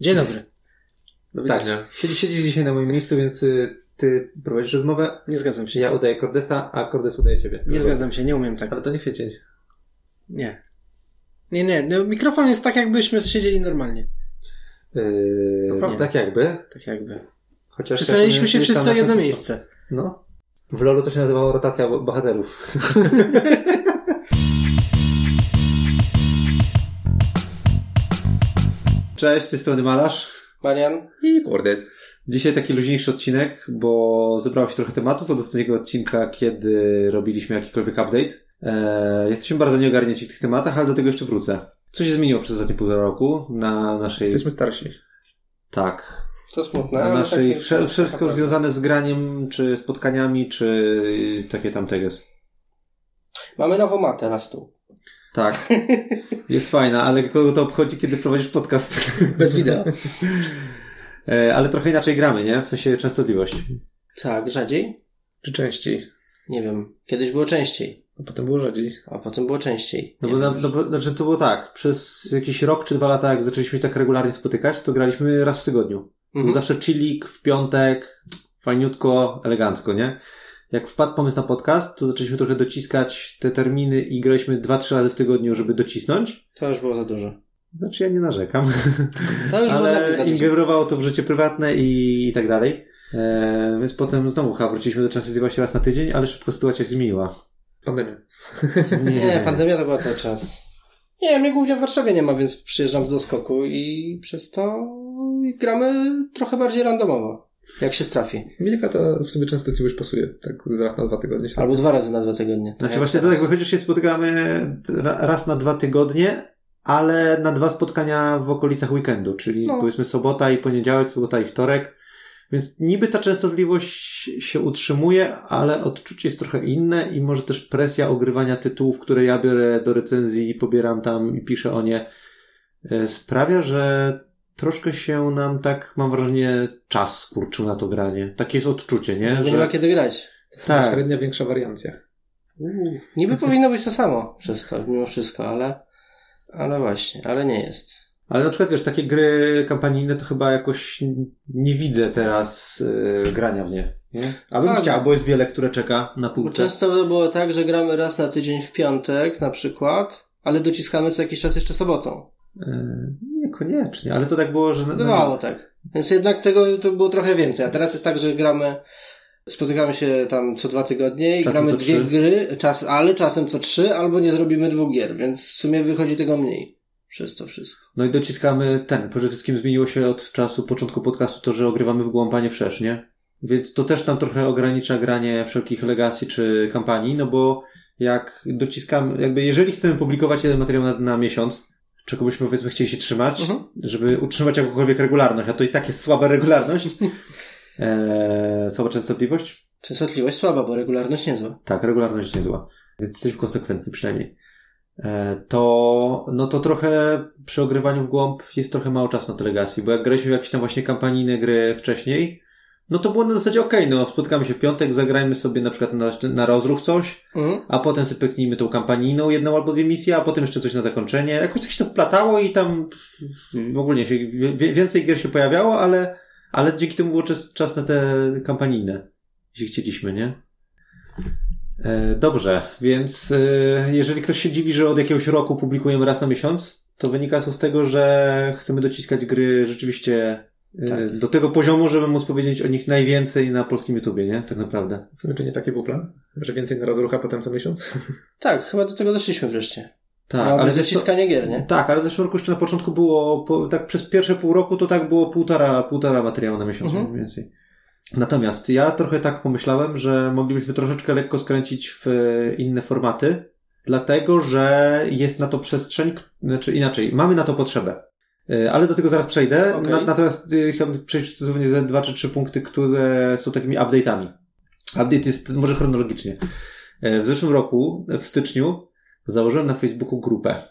Dzień dobry. Do Tak. widzenia. Siedzi, siedzisz dzisiaj na moim miejscu, więc y, ty prowadzisz rozmowę, Nie zgadzam się. ja udaję Cordesa, a Cordes udaje ciebie. Nie zgadzam się, nie umiem tak. Ale to nie kwiecień. Nie. Nie, nie. No, mikrofon jest tak, jakbyśmy siedzieli normalnie. Yy, prawda. tak jakby. Tak jakby. Chociaż Przystaliśmy jak się wszyscy o jedno miejsce. No. W LoLu to się nazywało rotacja bo- bohaterów. Cześć, z tej strony Malarz. Marian? I Cordes. Dzisiaj taki luźniejszy odcinek, bo zebrało się trochę tematów od ostatniego odcinka, kiedy robiliśmy jakikolwiek update. Eee, jesteśmy bardzo nieogarnięci w tych tematach, ale do tego jeszcze wrócę. Co się zmieniło przez ostatnie półtora roku na naszej... Jesteśmy starsi. Tak. To smutne. Na naszej... takie- Wsze, wszystko związane z graniem, czy spotkaniami, czy takie tam teges. Mamy nową matę na stół. Tak. Jest fajna, ale kogo to obchodzi, kiedy prowadzisz podcast? Bez wideo. E, ale trochę inaczej gramy, nie? W sensie częstotliwość. tak, rzadziej? Czy częściej? Nie wiem. Kiedyś było częściej, A potem było rzadziej. a potem było częściej. No bo, na, no bo znaczy to było tak, przez jakiś rok czy dwa lata, jak zaczęliśmy się tak regularnie spotykać, to graliśmy raz w tygodniu. Mhm. zawsze chillik w piątek, fajniutko, elegancko, nie? Jak wpadł pomysł na podcast, to zaczęliśmy trochę dociskać te terminy i graliśmy dwa, trzy razy w tygodniu, żeby docisnąć. To już było za dużo. Znaczy ja nie narzekam, To już ale ingerowało to w życie prywatne i, i tak dalej. E, więc potem znowu chyba wróciliśmy do częstotliwości raz na tydzień, ale szybko sytuacja się zmieniła. Pandemia. Nie, Nie, pandemia to była cały czas. Nie, mnie głównie w Warszawie nie ma, więc przyjeżdżam z doskoku i przez to gramy trochę bardziej randomowo. Jak się trafi. Milka to w sobie częstotliwość pasuje. Tak z raz na dwa tygodnie. Albo dwa razy na dwa tygodnie. Znaczy jak właśnie to teraz. tak wychodzi, że się spotykamy ra- raz na dwa tygodnie, ale na dwa spotkania w okolicach weekendu, czyli No. powiedzmy sobota i poniedziałek, sobota i wtorek. Więc niby ta częstotliwość się utrzymuje, ale odczucie jest trochę inne i może też presja ogrywania tytułów, które ja biorę do recenzji, pobieram tam i piszę o nie, e, sprawia, że troszkę się nam tak, mam wrażenie, czas skurczył na to granie. Takie jest odczucie, nie? Że nie ma kiedy grać. To jest tak. średnia większa wariancja. Uuu, niby powinno być to samo przez to, mimo wszystko, ale, ale właśnie, ale nie jest. Ale na przykład, wiesz, takie gry kampanijne to chyba jakoś nie widzę teraz y, grania w nie. nie? A bym Tak. chciał, bo jest wiele, które czeka na półce. często było tak, że gramy raz na tydzień w piątek na przykład, ale dociskamy co jakiś czas jeszcze sobotą. Y, niekoniecznie, ale to tak było, że... Bywało tak. Więc jednak tego to było trochę więcej. A teraz jest tak, że gramy, spotykamy się tam co dwa tygodnie i Czasem gramy dwie trzy. gry, czas, ale czasem co trzy, albo nie zrobimy dwóch gier, więc w sumie wychodzi tego mniej przez to wszystko. No i dociskamy ten. Przede wszystkim zmieniło się od czasu początku podcastu to, że ogrywamy w głąb, a nie wszerz, nie? Więc to też nam trochę ogranicza granie wszelkich legacji czy kampanii, no bo jak dociskamy, jakby jeżeli chcemy publikować jeden materiał na, na miesiąc, czego byśmy powiedzmy chcieli się trzymać, Mhm. żeby utrzymać jakąkolwiek regularność, a to i tak jest słaba regularność, eee, słaba częstotliwość, Częstotliwość słaba, bo regularność niezła. tak, regularność niezła. Więc jesteśmy konsekwentni przynajmniej. E, To, no to trochę przy ogrywaniu w głąb jest trochę mało czasu na te legacji, bo jak graliśmy w jakieś tam właśnie kampanijne gry wcześniej, no to było na zasadzie okej, no spotkamy się w piątek, zagrajmy sobie na przykład na, na rozruch coś, Mhm. a potem sobie pyknijmy tą kampanijną jedną albo dwie misje, a potem jeszcze coś na zakończenie. Jakoś tak się to wplatało i tam w ogóle się, więcej gier się pojawiało, ale, ale dzięki temu było czas, czas na te kampanijne, jeśli chcieliśmy, nie? E, Dobrze, więc e, jeżeli ktoś się dziwi, że od jakiegoś roku publikujemy raz na miesiąc, to wynika to z tego, że chcemy dociskać gry rzeczywiście Tak. do tego poziomu, żeby móc powiedzieć o nich najwięcej na polskim YouTubie, nie? Tak naprawdę. W sumie czy nie taki był plan? Że więcej na rozrucha potem co miesiąc? Tak, chyba do tego doszliśmy wreszcie. Tak, Miało co- dociskanie gier, nie? Tak, ale w zeszłym roku jeszcze na początku było, po, tak przez pierwsze pół roku to tak było półtora, półtora materiału na miesiąc Mhm. mniej więcej. Natomiast ja trochę tak pomyślałem, że moglibyśmy troszeczkę lekko skręcić w inne formaty, dlatego że jest na to przestrzeń, znaczy inaczej, mamy na to potrzebę. E, Ale do tego zaraz przejdę. Okej. Na, natomiast e, chciałbym przejść dosłownie ze dwa czy trzy punkty, które są takimi update'ami. Update jest może chronologicznie. E, W zeszłym roku, w styczniu, założyłem na Facebooku grupę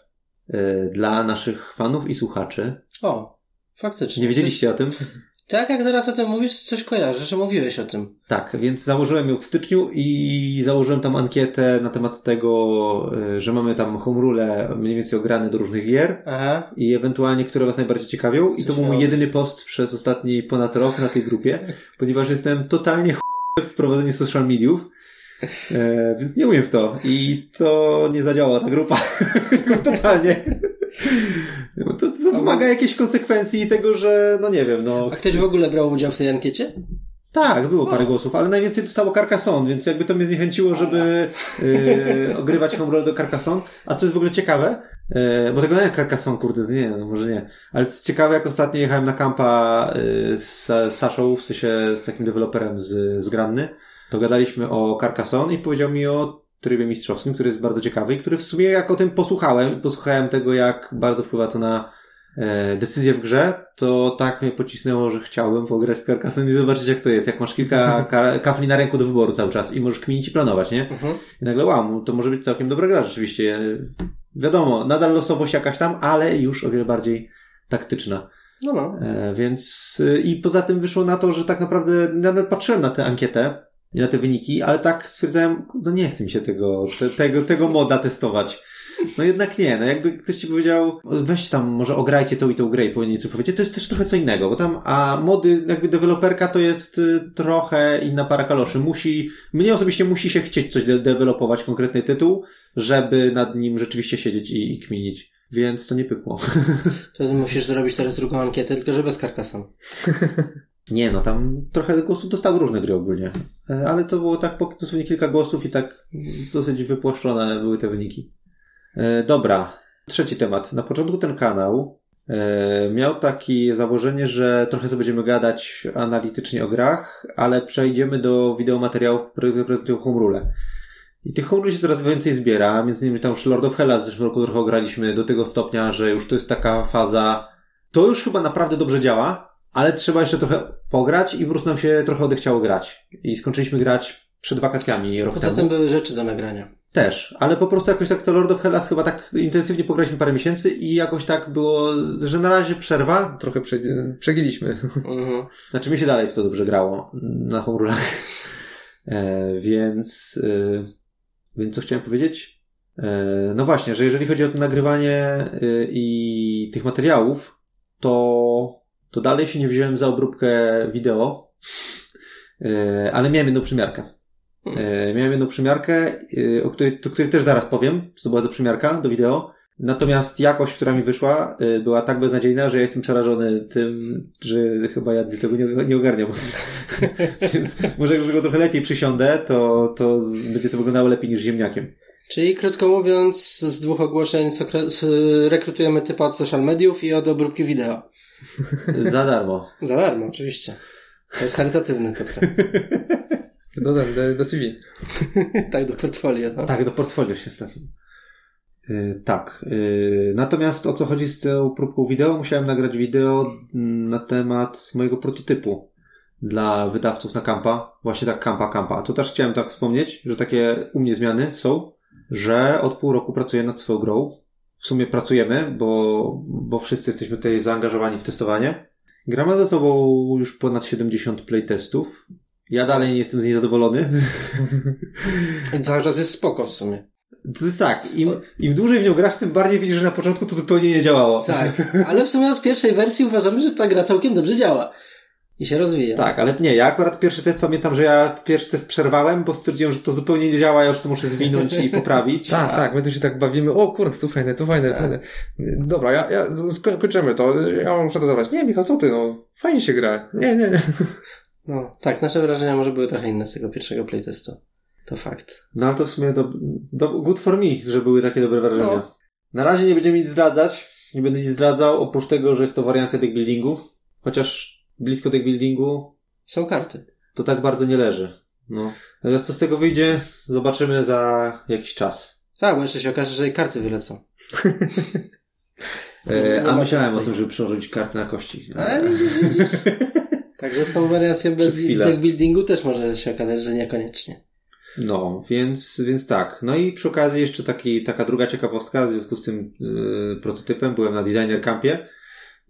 dla naszych fanów i słuchaczy. O, faktycznie. Nie wiedzieliście o tym? Tak, jak teraz o tym mówisz, coś kojarzę, że mówiłeś o tym. Tak, więc założyłem ją w styczniu i założyłem tam ankietę na temat tego, y, że mamy tam home rule mniej więcej ograne do różnych gier Aha. i ewentualnie, które Was najbardziej ciekawią. I Co to był mój robi? jedyny post przez ostatni ponad rok na tej grupie, ponieważ jestem totalnie chujowy w prowadzeniu social mediów. E, więc nie umiem w to. I to nie zadziałała ta grupa. totalnie. Bo to, to wymaga jakiejś konsekwencji i tego, że no nie wiem, no. A ktoś w ogóle brał udział w tej ankiecie? Tak, było parę głosów, ale najwięcej dostało Carcassonne, więc jakby to mnie zniechęciło, żeby yy, ogrywać home roll do Carcassonne. A co jest w ogóle ciekawe, yy, bo tego nie Carcassonne, kurde, nie, no może nie. Ale co ciekawe, jak ostatnio jechałem na kampa yy, z, z Saszą, w sensie z takim deweloperem z, z Granny, to gadaliśmy o Carcassonne i powiedział mi o trybie mistrzowskim, który jest bardzo ciekawy i który w sumie jak o tym posłuchałem, posłuchałem tego, jak bardzo wpływa to na e, decyzję w grze, to tak mnie pocisnęło, że chciałbym pograć w Carcassonne i zobaczyć jak to jest. Jak masz kilka ka- kafli na ręku do wyboru cały czas i możesz kminić i planować, nie? Mhm. I nagle wow, to może być całkiem dobra gra rzeczywiście. Wiadomo, nadal losowość jakaś tam, ale już o wiele bardziej taktyczna. No, no. E, więc y, i poza tym wyszło na to, że tak naprawdę nawet patrzyłem na tę ankietę na te wyniki, ale tak stwierdzałem, no nie chce mi się tego, te, tego, tego moda testować. No jednak nie, no jakby ktoś ci powiedział, weźcie tam, może ograjcie tą i tą grę i powinien coś powiedzieć, to jest też trochę co innego, bo tam, a mody, jakby deweloperka to jest y, trochę inna para kaloszy. Musi, mnie osobiście musi się chcieć coś de- dewelopować, konkretny tytuł, żeby nad nim rzeczywiście siedzieć i, i kminić. Więc to nie pykło. To musisz zrobić teraz drugą ankietę, tylko że bez Carcassonne. Nie, no tam trochę głosów dostały różne gry ogólnie. E, Ale to było tak dosłownie kilka głosów i tak dosyć wypłaszczone były te wyniki. E, dobra, trzeci temat. Na początku ten kanał e, miał takie założenie, że trochę sobie będziemy gadać analitycznie o grach, ale przejdziemy do wideomateriałów, które prezentują home rule. I tych home rule się coraz więcej zbiera, między innymi tam już Lord of Hellas w zeszłym roku trochę ograliśmy do tego stopnia, że już to jest taka faza, to już chyba naprawdę dobrze działa, ale trzeba jeszcze trochę pograć i prostu nam się trochę odechciało grać. I skończyliśmy grać przed wakacjami rok Poza temu. tym były rzeczy do nagrania. Też, ale po prostu jakoś tak to Lord of Hellas chyba tak intensywnie pograliśmy parę miesięcy i jakoś tak było, że na razie przerwa. Trochę prze, przegiliśmy. Mhm. Znaczy mi się dalej w to dobrze grało na homrulach. E, więc, e, więc co chciałem powiedzieć? E, no właśnie, że jeżeli chodzi o to nagrywanie e, i tych materiałów, to, to dalej się nie wziąłem za obróbkę wideo, e, ale miałem jedną przymiarkę. E, miałem jedną przymiarkę, e, o której, o której też zaraz powiem, co to była za przymiarka do wideo. Natomiast jakość, która mi wyszła, była tak beznadziejna, że ja jestem przerażony tym, że chyba ja tego nie, nie ogarniam. Więc może jak do tego trochę lepiej przysiądę, to, to będzie to wyglądało lepiej niż ziemniakiem. Czyli krótko mówiąc, z dwóch ogłoszeń rekrutujemy typa od social mediów i od obróbki wideo. Za darmo. Za darmo, oczywiście. To jest charytatywny podcast. Dodam do, do CV. tak, do portfolio. No. Tak, do portfolio się tak. Yy, tak. Yy, natomiast o co chodzi z tą próbką wideo? Musiałem nagrać wideo mm, na temat mojego prototypu dla wydawców na kampa. Właśnie tak kampa, kampa. A tu też chciałem tak wspomnieć, że takie u mnie zmiany są, że od pół roku pracuję nad swoją grą. W sumie pracujemy, bo, bo wszyscy jesteśmy tutaj zaangażowani w testowanie. Gra ma za sobą już ponad 70 playtestów. Ja dalej nie jestem z niej zadowolony. Cały czas jest spoko w sumie. To jest tak, im, im dłużej w nią grasz, tym bardziej widzisz, że na początku to zupełnie nie działało. Tak, ale w sumie od pierwszej wersji uważamy, że ta gra całkiem dobrze działa. I się rozwija. Tak, ale nie, ja akurat pierwszy test pamiętam, że ja pierwszy test przerwałem, bo stwierdziłem, że to zupełnie nie działa, ja już to muszę zwinąć i poprawić. Tak, A- tak, my tu się tak bawimy, o kurde, tu fajne, tu fajne, Tak. fajne. Dobra, ja, ja skoń- kończymy to, ja muszę to zabrać. Nie, Michał, co ty, no, fajnie się gra. Nie, nie, nie. No, tak, nasze wrażenia może były trochę inne z tego pierwszego playtestu. To fakt. No ale to w sumie do, do, good for me, że były takie dobre wrażenia. No. Na razie nie będziemy nic zdradzać, nie będę nic zdradzał, oprócz tego, że jest to wariancja deckbuildingu, chociaż blisko deckbuildingu Są karty. to tak bardzo nie leży. No. Natomiast co z tego wyjdzie, zobaczymy za jakiś czas. Tak, bo jeszcze się okaże, że i karty wylecą. E, No a myślałem o tym, żeby przełożyć karty na kości. Ale widzisz, widzisz. Także z tą wariacją bez deck buildingu też może się okazać, że niekoniecznie. No, więc, więc tak. No i przy okazji jeszcze taki, taka druga ciekawostka w związku z tym yy, prototypem. Byłem na Designer Campie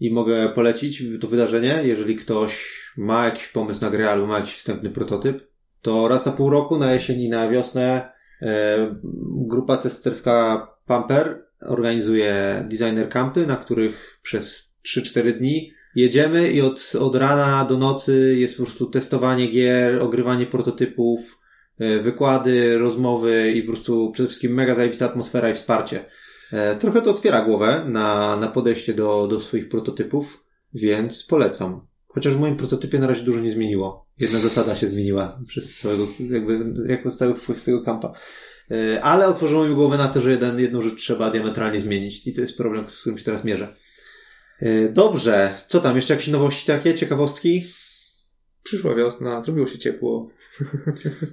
i mogę polecić to wydarzenie, jeżeli ktoś ma jakiś pomysł na grę albo ma jakiś wstępny prototyp, to raz na pół roku, na jesień i na wiosnę e, grupa testerska Pamper organizuje designer campy, na których przez 3-4 dni jedziemy i od, od rana do nocy jest po prostu testowanie gier, ogrywanie prototypów, e, wykłady, rozmowy i po prostu przede wszystkim mega zajebista atmosfera i wsparcie. E, Trochę to otwiera głowę na, na podejście do, do swoich prototypów, więc polecam. Chociaż w moim prototypie na razie dużo nie zmieniło. Jedna zasada się zmieniła przez całego, jakby, jako stały wpływ z tego kampa. E, Ale otworzyło mi głowę na to, że jeden, jedną rzecz trzeba diametralnie zmienić i to jest problem, z którym się teraz mierzę. E, Dobrze, co tam? Jeszcze jakieś nowości takie, ciekawostki? Przyszła wiosna, zrobiło się ciepło.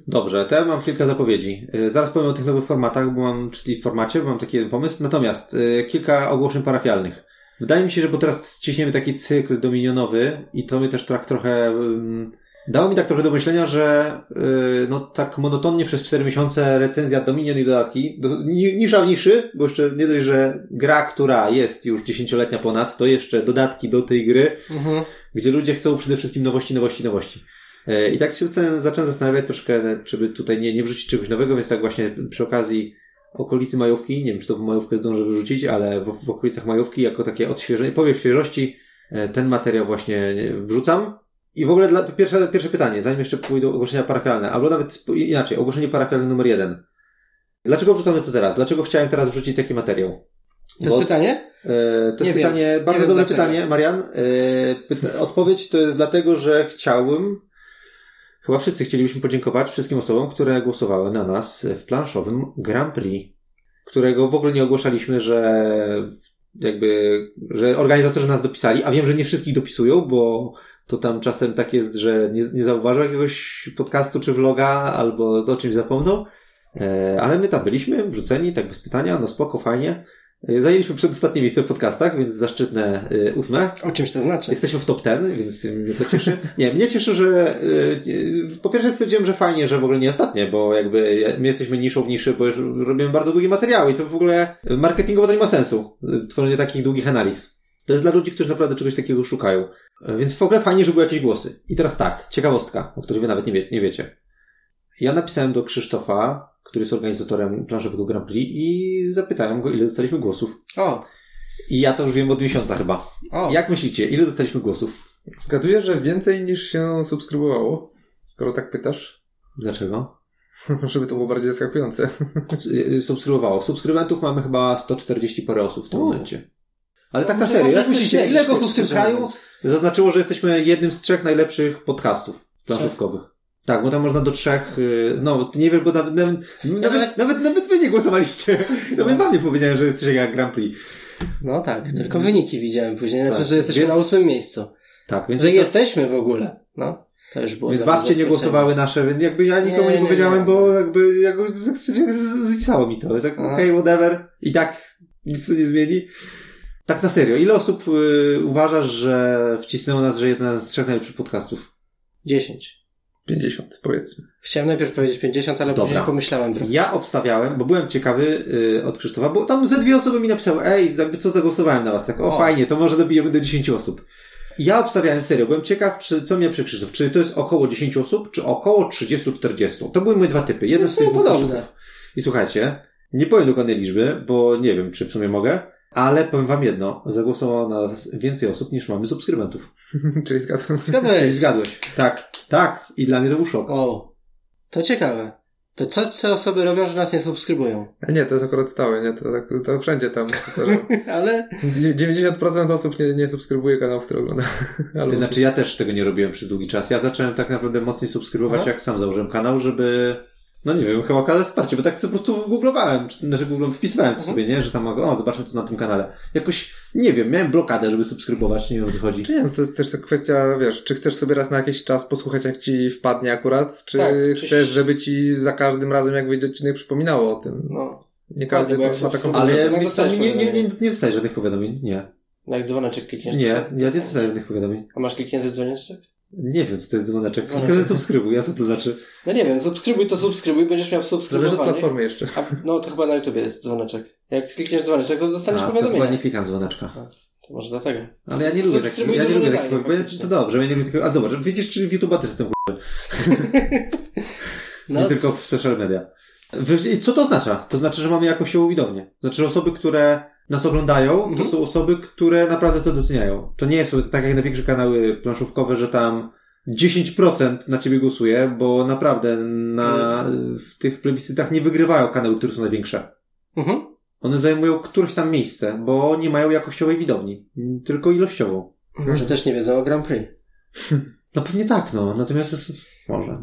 Dobrze, to ja mam kilka zapowiedzi. Y, Zaraz powiem o tych nowych formatach, bo mam, czyli formacie, bo mam taki jeden pomysł. Natomiast y, kilka ogłoszeń parafialnych. Wydaje mi się, że bo teraz ciśniemy taki cykl dominionowy i to mnie też tak trochę... ym, dało mi tak trochę do myślenia, że y, no tak monotonnie przez 4 miesiące recenzja Dominion i dodatki, do, ni, nisza w niszy, bo jeszcze nie dość, że gra, która jest już dziesięcioletnia ponad, to jeszcze dodatki do tej gry, Mhm. Gdzie ludzie chcą przede wszystkim nowości, nowości, nowości. E, I tak się zacząłem- zastanawiać troszkę, czy by tutaj nie, nie wrzucić czegoś nowego, więc tak właśnie przy okazji okolicy majówki, nie wiem, czy to w majówkę zdążę wyrzucić, ale w, w okolicach majówki jako takie odświeżenie, powiew świeżości, e, ten materiał właśnie wrzucam. I w ogóle dla, pierwsze, pierwsze pytanie, zanim jeszcze pójdą ogłoszenia parafialne, albo nawet inaczej, ogłoszenie parafialne numer jeden. Dlaczego wrzucamy to teraz? Dlaczego chciałem teraz wrzucić taki materiał? To jest Bo- pytanie? E, to Nie jest wiem. pytanie, bardzo wiem dobre pytanie, Marian. E, pyta, odpowiedź to jest dlatego, że chciałbym, chyba wszyscy chcielibyśmy podziękować wszystkim osobom, które głosowały na nas w planszowym Grand Prix, którego w ogóle nie ogłaszaliśmy, że jakby, że organizatorzy nas dopisali, a wiem, że nie wszystkich dopisują, bo to tam czasem tak jest, że nie, nie zauważą jakiegoś podcastu czy vloga, albo o czymś zapomną. E, ale my tam byliśmy, wrzuceni, tak bez pytania, no spoko, fajnie. E, Zajęliśmy przedostatnie miejsce w podcastach, więc zaszczytne y, ósme. O czymś to znaczy. Jesteśmy w top ten, więc mnie to cieszy. Nie, mnie cieszy, że y, y, po pierwsze stwierdziłem, że fajnie, że w ogóle nie ostatnie, bo jakby my jesteśmy niszą w niszy, bo już robimy bardzo długie materiały i to w ogóle marketingowo to nie ma sensu, tworzenie takich długich analiz. To jest dla ludzi, którzy naprawdę czegoś takiego szukają. Więc w ogóle fajnie, że były jakieś głosy. I teraz tak, ciekawostka, o której wy nawet nie, wie, nie wiecie. Ja napisałem do Krzysztofa, który jest organizatorem planszowego Grand Prix i zapytałem go, ile dostaliśmy głosów. O, I ja to już wiem od miesiąca chyba. o. Jak myślicie, ile dostaliśmy głosów? Zgaduję, że więcej niż się subskrybowało, skoro tak pytasz, Dlaczego? żeby to było bardziej zaskakujące. Subskrybowało. Subskrybentów mamy chyba 140 parę osób w tym U. momencie. Ale tak na Może- serio, jak myślicie, ile głosów w tym kraju zaznaczyło, że jesteśmy jednym z trzech najlepszych podcastów planszówkowych? Tak, bo tam można do trzech, y, no, ty nie wiesz, bo nawet, nawet, nawet, nawet, nawet wy nie głosowaliście. Nawet wam nie powiedziałem, że jesteście jak Grand Prix. No tak, tylko wyniki widziałem później. Znaczy, Tak, że jesteśmy więc- na ósmym miejscu. Tak, więc, Że jesteśmy w ogóle. No, to już było. więc babcie nie głosowały nasze, więc jakby ja nikomu Nie, nie, nie, powiedziałem, nie. bo jakby, jakby zwisało mi to. Tak, okej, whatever. I tak nic to nie zmieni. Tak na serio, ile osób y, uważasz, że wcisnęło nas, że jeden z trzech najlepszych podcastów? 10. 50, powiedzmy. Chciałem najpierw powiedzieć 50, ale Dobra. później pomyślałem trochę. Ja obstawiałem, bo byłem ciekawy y, od Krzysztofa, bo tam ze dwie osoby mi napisały, ej, jakby co zagłosowałem na was, tak, o, O. fajnie, to może dobijemy do 10 osób. I Ja obstawiałem serio, byłem ciekaw, czy, co mnie Krzysztof, czy to jest około 10 osób, czy około 30-40. To były moje dwa typy, jeden No, z tych dwóch podobne. koszyczów. I słuchajcie, nie powiem dokładnej liczby, bo nie wiem, czy w sumie mogę, ale powiem wam jedno, zagłosowało na nas więcej osób niż mamy subskrybentów. Czyli. Czyli Zgadłeś. zgadłeś. Tak, tak. I dla mnie to był szok. O, to ciekawe. To co te osoby robią, że nas nie subskrybują? A nie, to jest akurat stałe, nie? To, tak, to wszędzie tam. powtarzam. Ale 90% osób nie, nie subskrybuje kanałów, które ogląda. Albo Znaczy ja też tego nie robiłem przez długi czas. Ja zacząłem tak naprawdę mocniej subskrybować, Aha. jak sam założyłem kanał, żeby no nie wiem, chyba okazać wsparcie, bo tak sobie po prostu googlowałem, czy- znaczy googlem wpisywałem to Mhm. sobie, nie, że tam mogę, o, zobaczmy co na tym kanale. Jakoś, nie wiem, miałem blokadę, żeby subskrybować, nie wiem o co chodzi. Czy nie, no to jest też ta kwestia, wiesz, czy chcesz sobie raz na jakiś czas posłuchać, jak ci wpadnie akurat, czy Tak, czy- chcesz, żeby ci za każdym razem, jak wyjdzie odcinek, przypominało o tym. no, Nie każdy ma taką subskrybujesz- Ale mi nie, nie, nie, nie dostałeś żadnych powiadomień, nie. jak dzwoneczek klikniesz. Nie, ja nie dostałem żadnych powiadomień. A masz kliknięty dzwoneczek? Nie wiem, co to jest dzwoneczek. Dzwoneczek. Tylko, że subskrybuj, a co to znaczy? No nie wiem, subskrybuj to subskrybuj, będziesz miał Zależy od subskrybowanie. platformy jeszcze. A, no to chyba na YouTubie jest dzwoneczek. Jak klikniesz dzwoneczek, to dostaniesz A, powiadomienie. nie klikam dzwoneczka. To może dlatego. Ale ja nie lubię takich, Subskrybuj ja nie lubię takich, bo ja, to dobrze, ja nie lubię takiego, a zobacz, widzisz, czy w YouTube'a też jestem No, nie tylko w social media. I Co to oznacza? To znaczy, że mamy jakościową widownię. To znaczy, że osoby, które nas oglądają, to Mhm. są osoby, które naprawdę to doceniają. To nie jest tak jak na większe kanały planszówkowe, że tam 10% na ciebie głosuje, bo naprawdę na, w tych plebiscytach nie wygrywają kanały, które są największe. mhm. One zajmują któreś tam miejsce, bo nie mają jakościowej widowni, tylko ilościową. Może też nie wiedzą o Grand Prix. No pewnie tak, no. Natomiast może.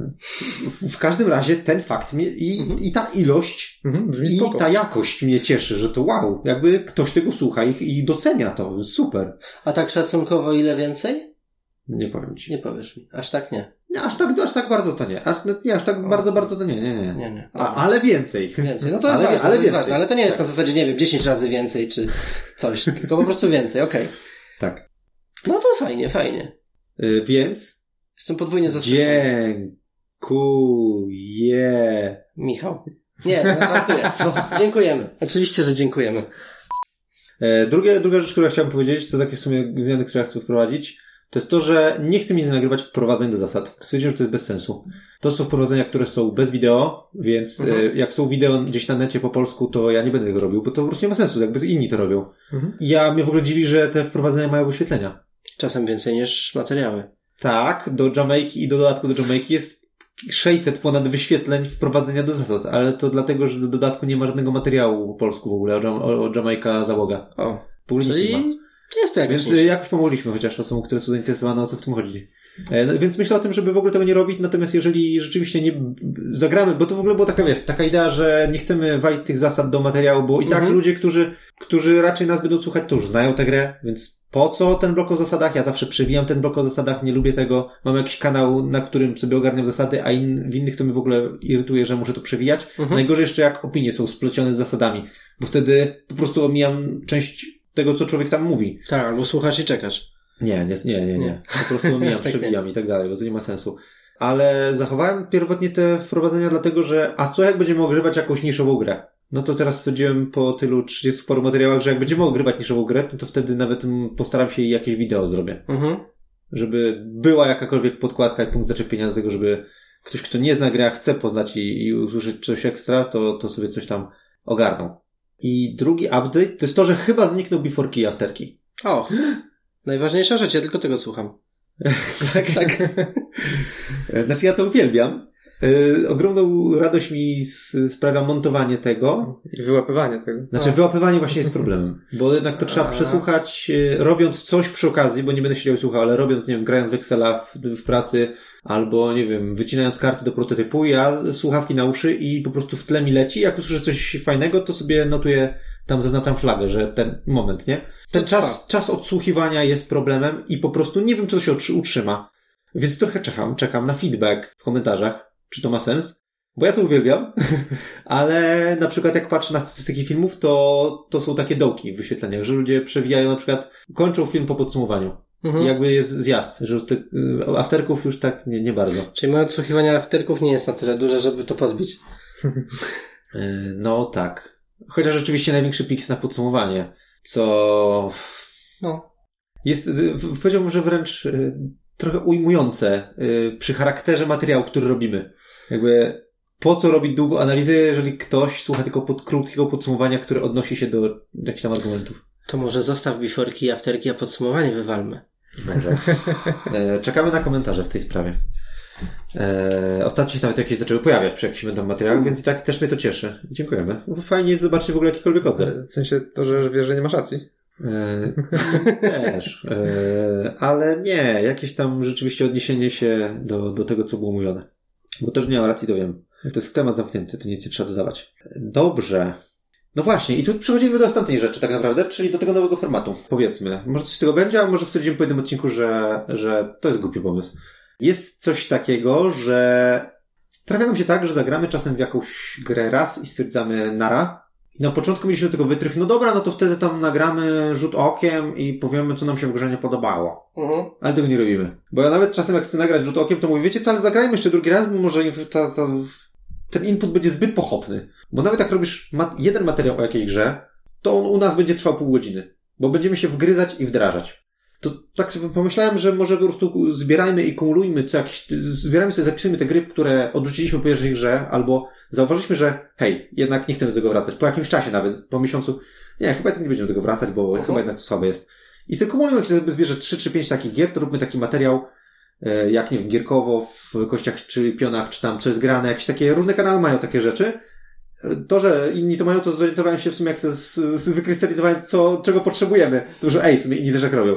W, w każdym razie ten fakt mnie, i, Mhm. i ta ilość, Mhm, i spoko. ta jakość mnie cieszy, że to wow, jakby ktoś tego słucha i, i docenia to. Super. A tak szacunkowo ile więcej? Nie powiem ci. Nie powiesz mi. Aż tak nie. Nie, aż tak, aż tak bardzo to nie. Aż, nie, aż tak O. bardzo, bardzo to nie. Nie, nie. Nie, nie. A, ale więcej. Więcej. No to jest ale, ważne, ale to jest więcej. ważne, ale to nie jest na zasadzie, nie wiem, 10 razy więcej czy coś, tylko po prostu więcej, okej. Tak. No to fajnie, fajnie. Y, więc Jestem podwójnie zaskoczony. dziękuję. Michał. Nie, no, żartuję. Dziękujemy. Oczywiście, że dziękujemy. E, drugie, druga rzecz, którą ja chciałem powiedzieć, to takie w sumie zmiany, które ja chcę wprowadzić, to jest to, że nie chcę mi nagrywać wprowadzeń do zasad. Stwierdziłem, że to jest bez sensu. To są wprowadzenia, które są bez wideo, więc Mhm. e, jak są wideo gdzieś na necie po polsku, to ja nie będę tego robił, bo to po prostu nie ma sensu, jakby inni to robią. Mhm. I ja mnie w ogóle dziwi, że te wprowadzenia mają wyświetlenia. Czasem więcej niż materiały. Tak, do Jamaiki i do dodatku do Jamaiki jest 600 ponad wyświetleń wprowadzenia do zasad, ale to dlatego, że do dodatku nie ma żadnego materiału po polsku w ogóle o, o, załoga. O, W ogóle czyli jest to jakaś Więc y, jakoś pomogliśmy chociaż osobom, które są zainteresowane, o co w tym chodzi. E, no, więc myślę o tym, żeby w ogóle tego nie robić, natomiast jeżeli rzeczywiście nie zagramy, bo to w ogóle była taka, wiesz, taka idea, że nie chcemy walić tych zasad do materiału, bo i tak Mhm. ludzie, którzy, którzy raczej nas będą słuchać, to już znają tę grę, więc po co ten blok o zasadach? Ja zawsze przewijam ten blok o zasadach, nie lubię tego. Mam jakiś kanał, na którym sobie ogarniam zasady, a in, w innych to mi w ogóle irytuje, że muszę to przewijać. Mhm. Najgorzej jeszcze jak opinie są splecione z zasadami, bo wtedy po prostu omijam część tego, co człowiek tam mówi. Tak, albo słuchasz i czekasz. Nie, nie, nie, nie, nie. Po prostu omijam, Tak nie. przewijam i tak dalej, bo to nie ma sensu. Ale zachowałem pierwotnie te wprowadzenia dlatego, że a co jak będziemy ogrywać jakąś niszową grę? No to teraz stwierdziłem po tylu 30 paru materiałach, że jak będziemy ogrywać niszową grę, to, to wtedy nawet postaram się i jakieś wideo zrobię. Mhm. Żeby była jakakolwiek podkładka i punkt zaczepienia do tego, żeby ktoś, kto nie zna gry, a chce poznać i, i usłyszeć coś ekstra, to, to sobie coś tam ogarnął. I drugi update to jest to, że chyba zniknął before key after key. O, najważniejsza rzecz, ja tylko tego słucham. Tak, Tak. Znaczy ja to uwielbiam. Yy, ogromną radość mi sprawia montowanie tego. I wyłapywanie tego. Znaczy wyłapywanie właśnie jest problemem. Bo jednak to trzeba A. przesłuchać, yy, robiąc coś przy okazji, bo nie będę siedział i słuchał, ale robiąc, nie wiem, grając w Excela w, w pracy, albo nie wiem, wycinając karty do prototypu, ja słuchawki na uszy i po prostu w tle mi leci. Jak usłyszę coś fajnego, to sobie notuję, tam zaznaczam flagę, że ten moment, nie? Ten To czas, czas odsłuchiwania jest problemem i po prostu nie wiem, czy to się utrzy- utrzyma. Więc trochę czekam, czekam na feedback w komentarzach, czy to ma sens. Bo ja to uwielbiam, ale na przykład jak patrzę na statystyki filmów, to, to są takie dołki w wyświetleniach, że ludzie przewijają na przykład, kończą film po podsumowaniu. Mhm. I jakby jest zjazd, że tych y, afterków już tak nie, nie bardzo. Czyli moje odsłuchiwanie afterków nie jest na tyle duże, żeby to podbić. Y, No tak. Chociaż rzeczywiście największy pik jest na podsumowanie, co No. jest, y, powiedziałbym, że wręcz y, trochę ujmujące y, przy charakterze materiału, który robimy. Jakby po co robić długą analizę, jeżeli ktoś słucha tylko pod krótkiego podsumowania, które odnosi się do jakichś tam argumentów. To może zostaw biforki i afterki, a podsumowanie wywalmy. Może. Czekamy na komentarze w tej sprawie. E, ostatnio się nawet jakieś zaczęły pojawiać przy jakichś będą materiałach, więc i tak też mnie to cieszy. Dziękujemy. Fajnie jest zobaczyć w ogóle jakikolwiek odzew. W sensie to, że wiesz, że nie masz racji. E, też. E, ale nie, jakieś tam rzeczywiście odniesienie się do, do tego, co było mówione. Bo też nie mam racji, to wiem. To jest temat zamknięty, to nic nie trzeba dodawać. Dobrze. No właśnie, i tu przechodzimy do ostatniej rzeczy tak naprawdę, czyli do tego nowego formatu. Powiedzmy. Może coś z tego będzie, a może stwierdzimy po jednym odcinku, że, że to jest głupi pomysł. Jest coś takiego, że trafia nam się tak, że zagramy czasem w jakąś grę raz i stwierdzamy nara, i na początku mieliśmy tego wytrych, no dobra, no to wtedy tam nagramy rzut okiem i powiemy, co nam się w grze nie podobało. Mhm. Ale tego nie robimy. Bo ja nawet czasem jak chcę nagrać rzut okiem, to mówię, wiecie co, ale zagrajmy jeszcze drugi raz, bo może ta, ta, ten input będzie zbyt pochopny. Bo nawet jak robisz mat- jeden materiał o jakiejś grze, to on u nas będzie trwał pół godziny. Bo będziemy się wgryzać i wdrażać. To tak sobie pomyślałem, że może po prostu zbierajmy i kumulujmy co jakiś, zbierajmy sobie, zapisujmy te gry, które odrzuciliśmy po pierwszej grze, albo zauważyliśmy, że hej, jednak nie chcemy do tego wracać. Po jakimś czasie nawet, po miesiącu, nie, chyba nie będziemy do tego wracać, bo Mhm. chyba jednak to słabe jest. I sobie kumulujmy, jak sobie zbierze 3 czy 5 takich gier, to róbmy taki materiał, e, jak nie wiem, gierkowo, w kościach czy pionach, czy tam co jest grane, jakieś takie, różne kanały mają takie rzeczy. E, To, że inni to mają, to zorientowałem się w sumie, jak sobie wykrystalizowałem, co, czego potrzebujemy. To, że ej, w sumie inni też tak robią.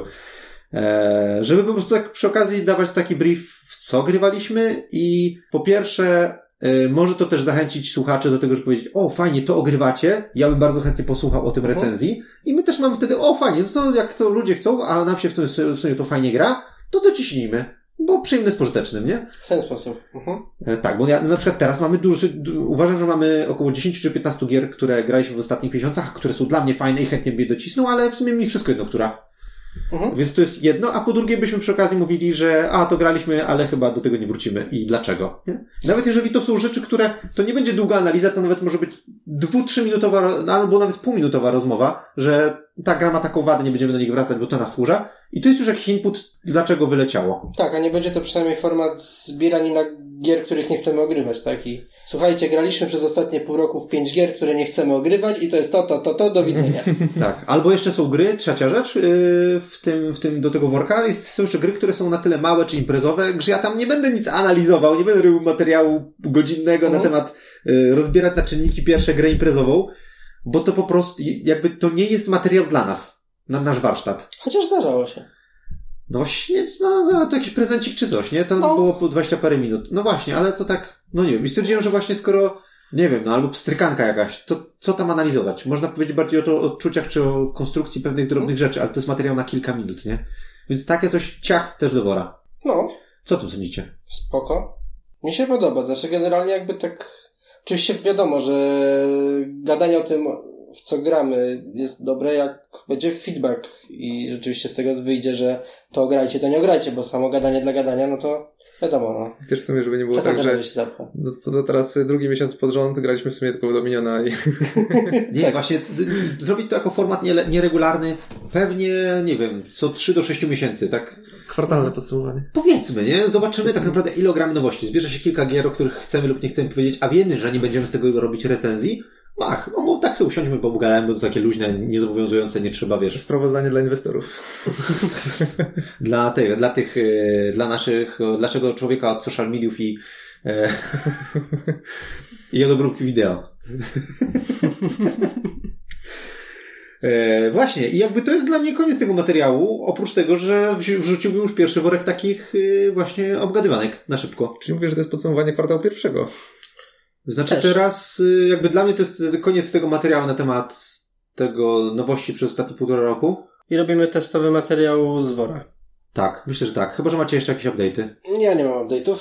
E, żeby po prostu tak przy okazji dawać taki brief, w co grywaliśmy i po pierwsze, e, może to też zachęcić słuchaczy do tego, żeby powiedzieć, o fajnie, to ogrywacie, ja bym bardzo chętnie posłuchał o tym recenzji i my też mamy wtedy, o fajnie, no to jak to ludzie chcą, a nam się w tym sumie to fajnie gra, to dociśnijmy, bo przyjemne z pożytecznym, nie? W ten sposób. Mhm. E, Tak, bo ja na przykład teraz mamy dużo, du- uważam, że mamy około 10 czy 15 gier, które graliśmy w ostatnich miesiącach, które są dla mnie fajne i chętnie by je docisnął, ale w sumie mi wszystko jedno, która. Mhm. Więc to jest jedno, a po drugie byśmy przy okazji mówili, że a, to graliśmy, ale chyba do tego nie wrócimy. I dlaczego? Nie? Nawet jeżeli to są rzeczy, które, to nie będzie długa analiza, to nawet może być dwu, trzyminutowa, ro- albo nawet półminutowa rozmowa, że ta gra ma taką wadę, nie będziemy do niej wracać, bo to nas wkurza. I to jest już jakiś input, dlaczego wyleciało. Tak, a nie będzie to przynajmniej format zbieranina gier, których nie chcemy ogrywać, tak? I słuchajcie, graliśmy przez ostatnie pół roku w pięć gier, które nie chcemy ogrywać i to jest to, to, to, to, do widzenia. Tak, albo jeszcze są gry, trzecia rzecz, yy, w tym, w tym do tego worka, jest, są jeszcze gry, które są na tyle małe czy imprezowe, że ja tam nie będę nic analizował, nie będę robił materiału godzinnego Mhm. na temat yy, rozbierać na czynniki pierwsze grę imprezową, bo to po prostu, jakby to nie jest materiał dla nas, na nasz warsztat. Chociaż zdarzało się. No właśnie, no, no to jakiś prezencik czy coś, nie? To No. było po 20 parę minut. No właśnie, ale to tak, no nie wiem. I stwierdziłem, że właśnie skoro, nie wiem, no albo pstrykanka jakaś, to co tam analizować? Można powiedzieć bardziej o to odczuciach czy o konstrukcji pewnych drobnych rzeczy, ale to jest materiał na kilka minut, nie? Więc takie coś ciach też do wora. No, Co tu sądzicie? spoko. Mi się podoba, znaczy generalnie jakby tak... Oczywiście wiadomo, że gadanie o tym, w co gramy jest dobre, jak będzie feedback i rzeczywiście z tego wyjdzie, że to grajcie, to nie ograjcie, bo samo gadanie dla gadania, no to wiadomo, no. Też w sumie, żeby nie było Czasem tak, tak, że się zapcha. no to, to teraz drugi miesiąc pod rząd graliśmy w sumie tylko w Dominiona i Nie, właśnie d- d- zrobić to jako format nie, nieregularny, pewnie, nie wiem, co 3 do 6 miesięcy, tak kwartalne podsumowanie. Powiedzmy, nie? Zobaczymy tak naprawdę ile gram nowości. Zbierze się kilka gier, o których chcemy lub nie chcemy powiedzieć, a wiemy, że nie będziemy z tego robić recenzji. Ach, no bo tak sobie usiądźmy, pogadajmy, bo to takie luźne, niezobowiązujące, nie trzeba, wiesz, Sprawozdanie dla inwestorów. dla, tej, dla tych, e, dla naszych, dla naszego człowieka od social mediów i e, i od obróbki wideo. E, właśnie, i jakby to jest dla mnie koniec tego materiału, oprócz tego, że wrzuciłbym już pierwszy worek takich e, właśnie obgadywanek na szybko. Czyli mówię, że to jest podsumowanie kwartału pierwszego. Znaczy Też. teraz, y, jakby dla mnie to jest koniec tego materiału na temat tego nowości przez ostatnie półtora roku. I robimy testowy materiał z wora. Tak, myślę, że tak. Chyba, że macie jeszcze jakieś update'y. Ja nie mam update'ów.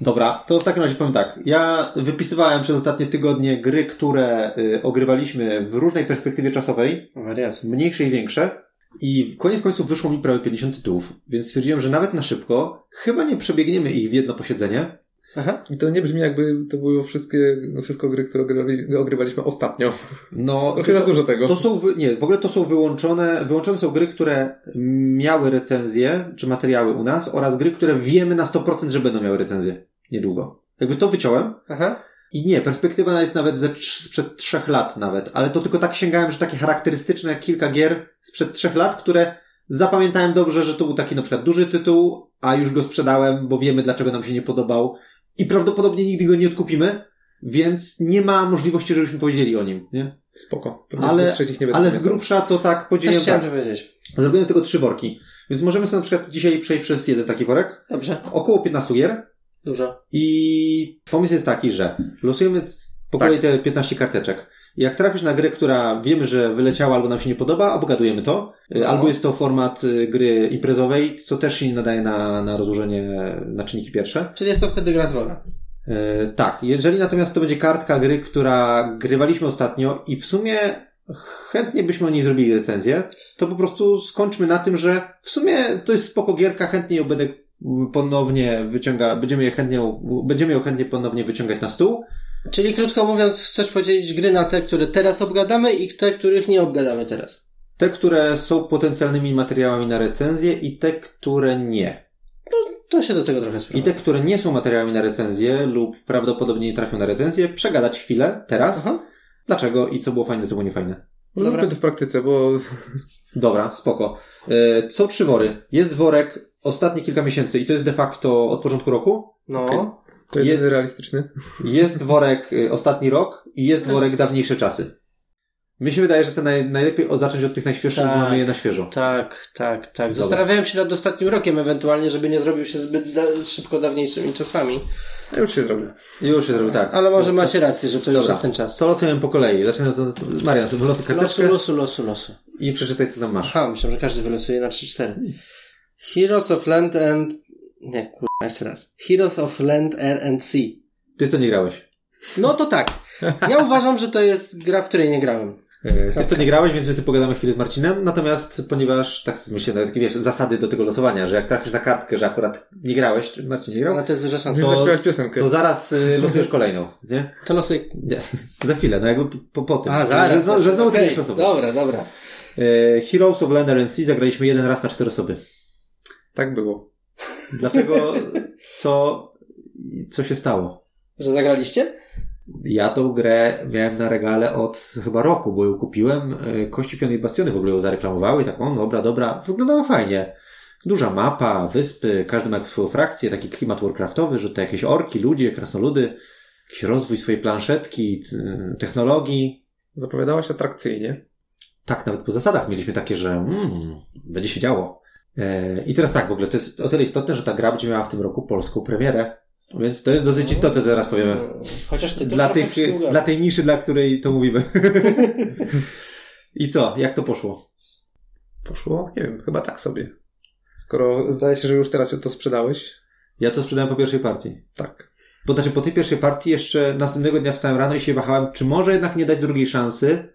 Dobra, to w takim razie powiem tak. Ja wypisywałem przez ostatnie tygodnie gry, które y, ogrywaliśmy w różnej perspektywie czasowej, Wariat. mniejsze i większe. I w koniec końców wyszło mi prawie 50 tytułów, więc stwierdziłem, że nawet na szybko chyba nie przebiegniemy ich w jedno posiedzenie. Aha. I to nie brzmi jakby to były wszystkie, wszystko gry, które ogrywali, ogrywaliśmy ostatnio. No, Trochę za dużo tego. To są, nie, w ogóle to są wyłączone, wyłączone są gry, które miały recenzje, czy materiały u nas, oraz gry, które wiemy na 100%, że będą miały recenzję. Niedługo. Jakby to wyciąłem. Aha. I nie, perspektywa jest nawet ze, sprzed trzech lat nawet, ale to tylko tak sięgałem, że takie charakterystyczne kilka gier sprzed trzech lat, które zapamiętałem dobrze, że to był taki na przykład duży tytuł, a już go sprzedałem, bo wiemy dlaczego nam się nie podobał i prawdopodobnie nigdy go nie odkupimy, więc nie ma możliwości, żebyśmy powiedzieli o nim, nie? Spoko. Ale- Ale z grubsza to tak podzieliłem chciałem tak. powiedzieć. Zrobiłem z tego trzy worki. Więc możemy sobie na przykład dzisiaj przejść przez jeden taki worek. Dobrze. Około 15 gier. Dużo. I pomysł jest taki, że losujemy po Tak. kolei te 15 karteczek. Jak trafisz na grę, która wiemy, że wyleciała albo nam się nie podoba, obgadujemy to. No. Albo jest to format y, gry imprezowej, co też się nie nadaje na, na rozłożenie na czynniki pierwsze. Czyli jest to wtedy gra z wora. E, tak, jeżeli natomiast to będzie kartka gry, która grywaliśmy ostatnio i w sumie chętnie byśmy o niej zrobili recenzję, to po prostu skończmy na tym, że w sumie to jest spoko gierka, chętnie ją będę ponownie wyciąga, będziemy je chętnie, będziemy ją chętnie ponownie wyciągać na stół. Czyli krótko mówiąc, chcesz podzielić gry na te, które teraz obgadamy i te, których nie obgadamy teraz. Te, które są potencjalnymi materiałami na recenzję i te, które nie. To się do tego trochę I sprowadza. te, które nie są materiałami na recenzję lub prawdopodobnie nie trafią na recenzję, przegadać chwilę, teraz. Aha. Dlaczego I co było fajne, co było niefajne. Dobra. Zróbmy to w praktyce, bo Dobra, spoko. E, Są trzy wory. Jest worek ostatnie kilka miesięcy i to jest de facto od początku roku. No. Okej. To jest, Jest- realistyczny. Jest worek y, ostatni rok i jest To worek dawniejsze czasy. Mi się wydaje, że te naj, najlepiej o- zacząć od tych najświeższych, bo Tak. mamy je na świeżo. Tak, tak, tak. Dobra. Zastanawiałem się nad ostatnim rokiem ewentualnie, żeby nie zrobił się zbyt da- szybko dawniejszymi czasami. A już się zrobił. Już się zrobił tak. Ale może To- macie rację, że to już Dobra. jest ten czas. To losujemy po kolei. Zaczynając od... Marian, wylosuj Losu, karteczkę losu, losu, losu. i przeczytaj, co tam masz. Aha, myślałem, że każdy wylosuje na 3-4. Heroes of Land and... Nie, kurwa, jeszcze raz. Heroes of Land, Air and Sea. Ty to nie grałeś. No to tak. Ja uważam, że to jest gra, w której nie grałem. E, Ty w to nie grałeś, więc my sobie pogadamy chwilę z Marcinem. Natomiast, ponieważ, tak sobie myślę, nawet takie wiesz, zasady do tego losowania, że jak trafisz na kartkę, że akurat nie grałeś, czy Marcin nie grał, Ale to jest duża szansa. To- to zaraz y, losujesz kolejną, nie? To losuj. Nie. Za chwilę, no jakby po, po tym. A, zaraz. Że, znowu- że znowu ty będziesz losował. Dobra, dobra. E, Heroes of Lander and Sea zagraliśmy jeden raz na cztery osoby. Tak było. Dlaczego? Co, co się stało? Że zagraliście? Ja tą grę miałem na regale od chyba roku, bo ją kupiłem. E, Kości Piony i Bastiony w ogóle ją zareklamowały. Tak, o, dobra, dobra. Wyglądała fajnie. Duża mapa, wyspy, każdy ma swoją frakcję, taki klimat warcraftowy, że to jakieś orki, ludzie, krasnoludy, jakiś rozwój swojej planszetki, t- technologii. Zapowiadałaś atrakcyjnie. Tak, nawet po zasadach mieliśmy takie, że mm, będzie się działo. E, I teraz tak, w ogóle to jest o tyle istotne, że ta gra będzie miała w tym roku polską premierę. Więc to jest dosyć istotne, zaraz powiemy. Chociaż ty Dla, tych, dla tej niszy, dla której to mówimy. I co? Jak to poszło? Poszło? Nie wiem, chyba tak sobie. Skoro zdaje się, że już teraz to sprzedałeś. Ja to sprzedałem po pierwszej partii. Tak. Bo znaczy po tej pierwszej partii jeszcze następnego dnia wstałem rano i się wahałem, czy może jednak nie dać drugiej szansy,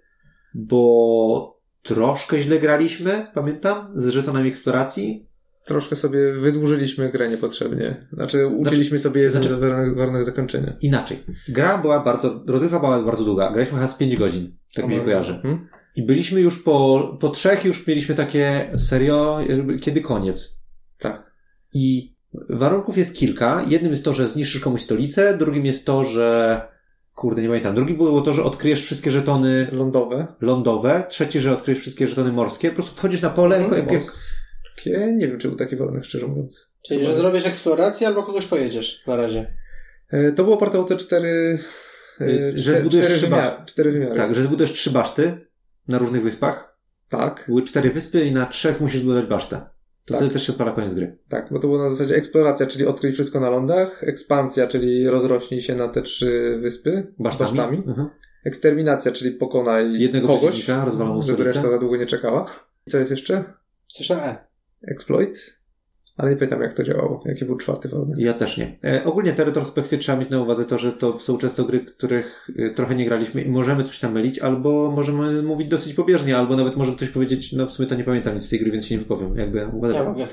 bo troszkę źle graliśmy, pamiętam, z żetonami eksploracji. Troszkę sobie wydłużyliśmy grę niepotrzebnie. Znaczy, ucięliśmy sobie jeden znaczy- znaczy, warunek, warunek zakończenia. Inaczej. Gra była bardzo, rozrywka była bardzo długa. Graliśmy chyba z 5 godzin. Tak mi się O, kojarzy. Hmm? I byliśmy już po, po trzech już mieliśmy takie, serio, kiedy koniec? Tak. I warunków jest kilka. Jednym jest to, że zniszczysz komuś stolicę, drugim jest to, że kurde, nie pamiętam. Drugi było to, że odkryjesz wszystkie żetony Lądowe. lądowe, trzeci, że odkryjesz wszystkie żetony morskie. Po prostu wchodzisz na pole, Mhm, jak, jak, Morskie? Nie wiem, czy był taki warunek, szczerze mówiąc. Czyli, że zrobisz eksplorację albo kogoś pojedziesz na razie. E, To było oparte o te cztery... e, Y, że cztery- zbudujesz cztery, trzy wymiary, baszty. cztery wymiary. tak, że zbudujesz trzy baszty na różnych wyspach. Tak, Były cztery wyspy i na trzech musisz zbudować basztę. To Tak. wtedy też się odpala koniec gry. tak, bo to było na zasadzie eksploracja, czyli odkryj wszystko na lądach, ekspansja, czyli rozrośnij się na te trzy wyspy Basztami. basztami, Mhm. eksterminacja, czyli pokonaj Jednego kogoś, żeby reszta za długo nie czekała. I co jest jeszcze? E. Exploit? Ale nie pamiętam, jak to działało, jaki był czwarty warunek. Ja też nie. E, ogólnie te retrospekcje trzeba mieć na uwadze to, że to są często gry, których e, trochę nie graliśmy i możemy coś tam mylić, albo możemy mówić dosyć pobieżnie, albo nawet możemy coś powiedzieć, no w sumie to nie pamiętam nic z tej gry, więc się nie wypowiem. Jakby, Ja whatever. mogę.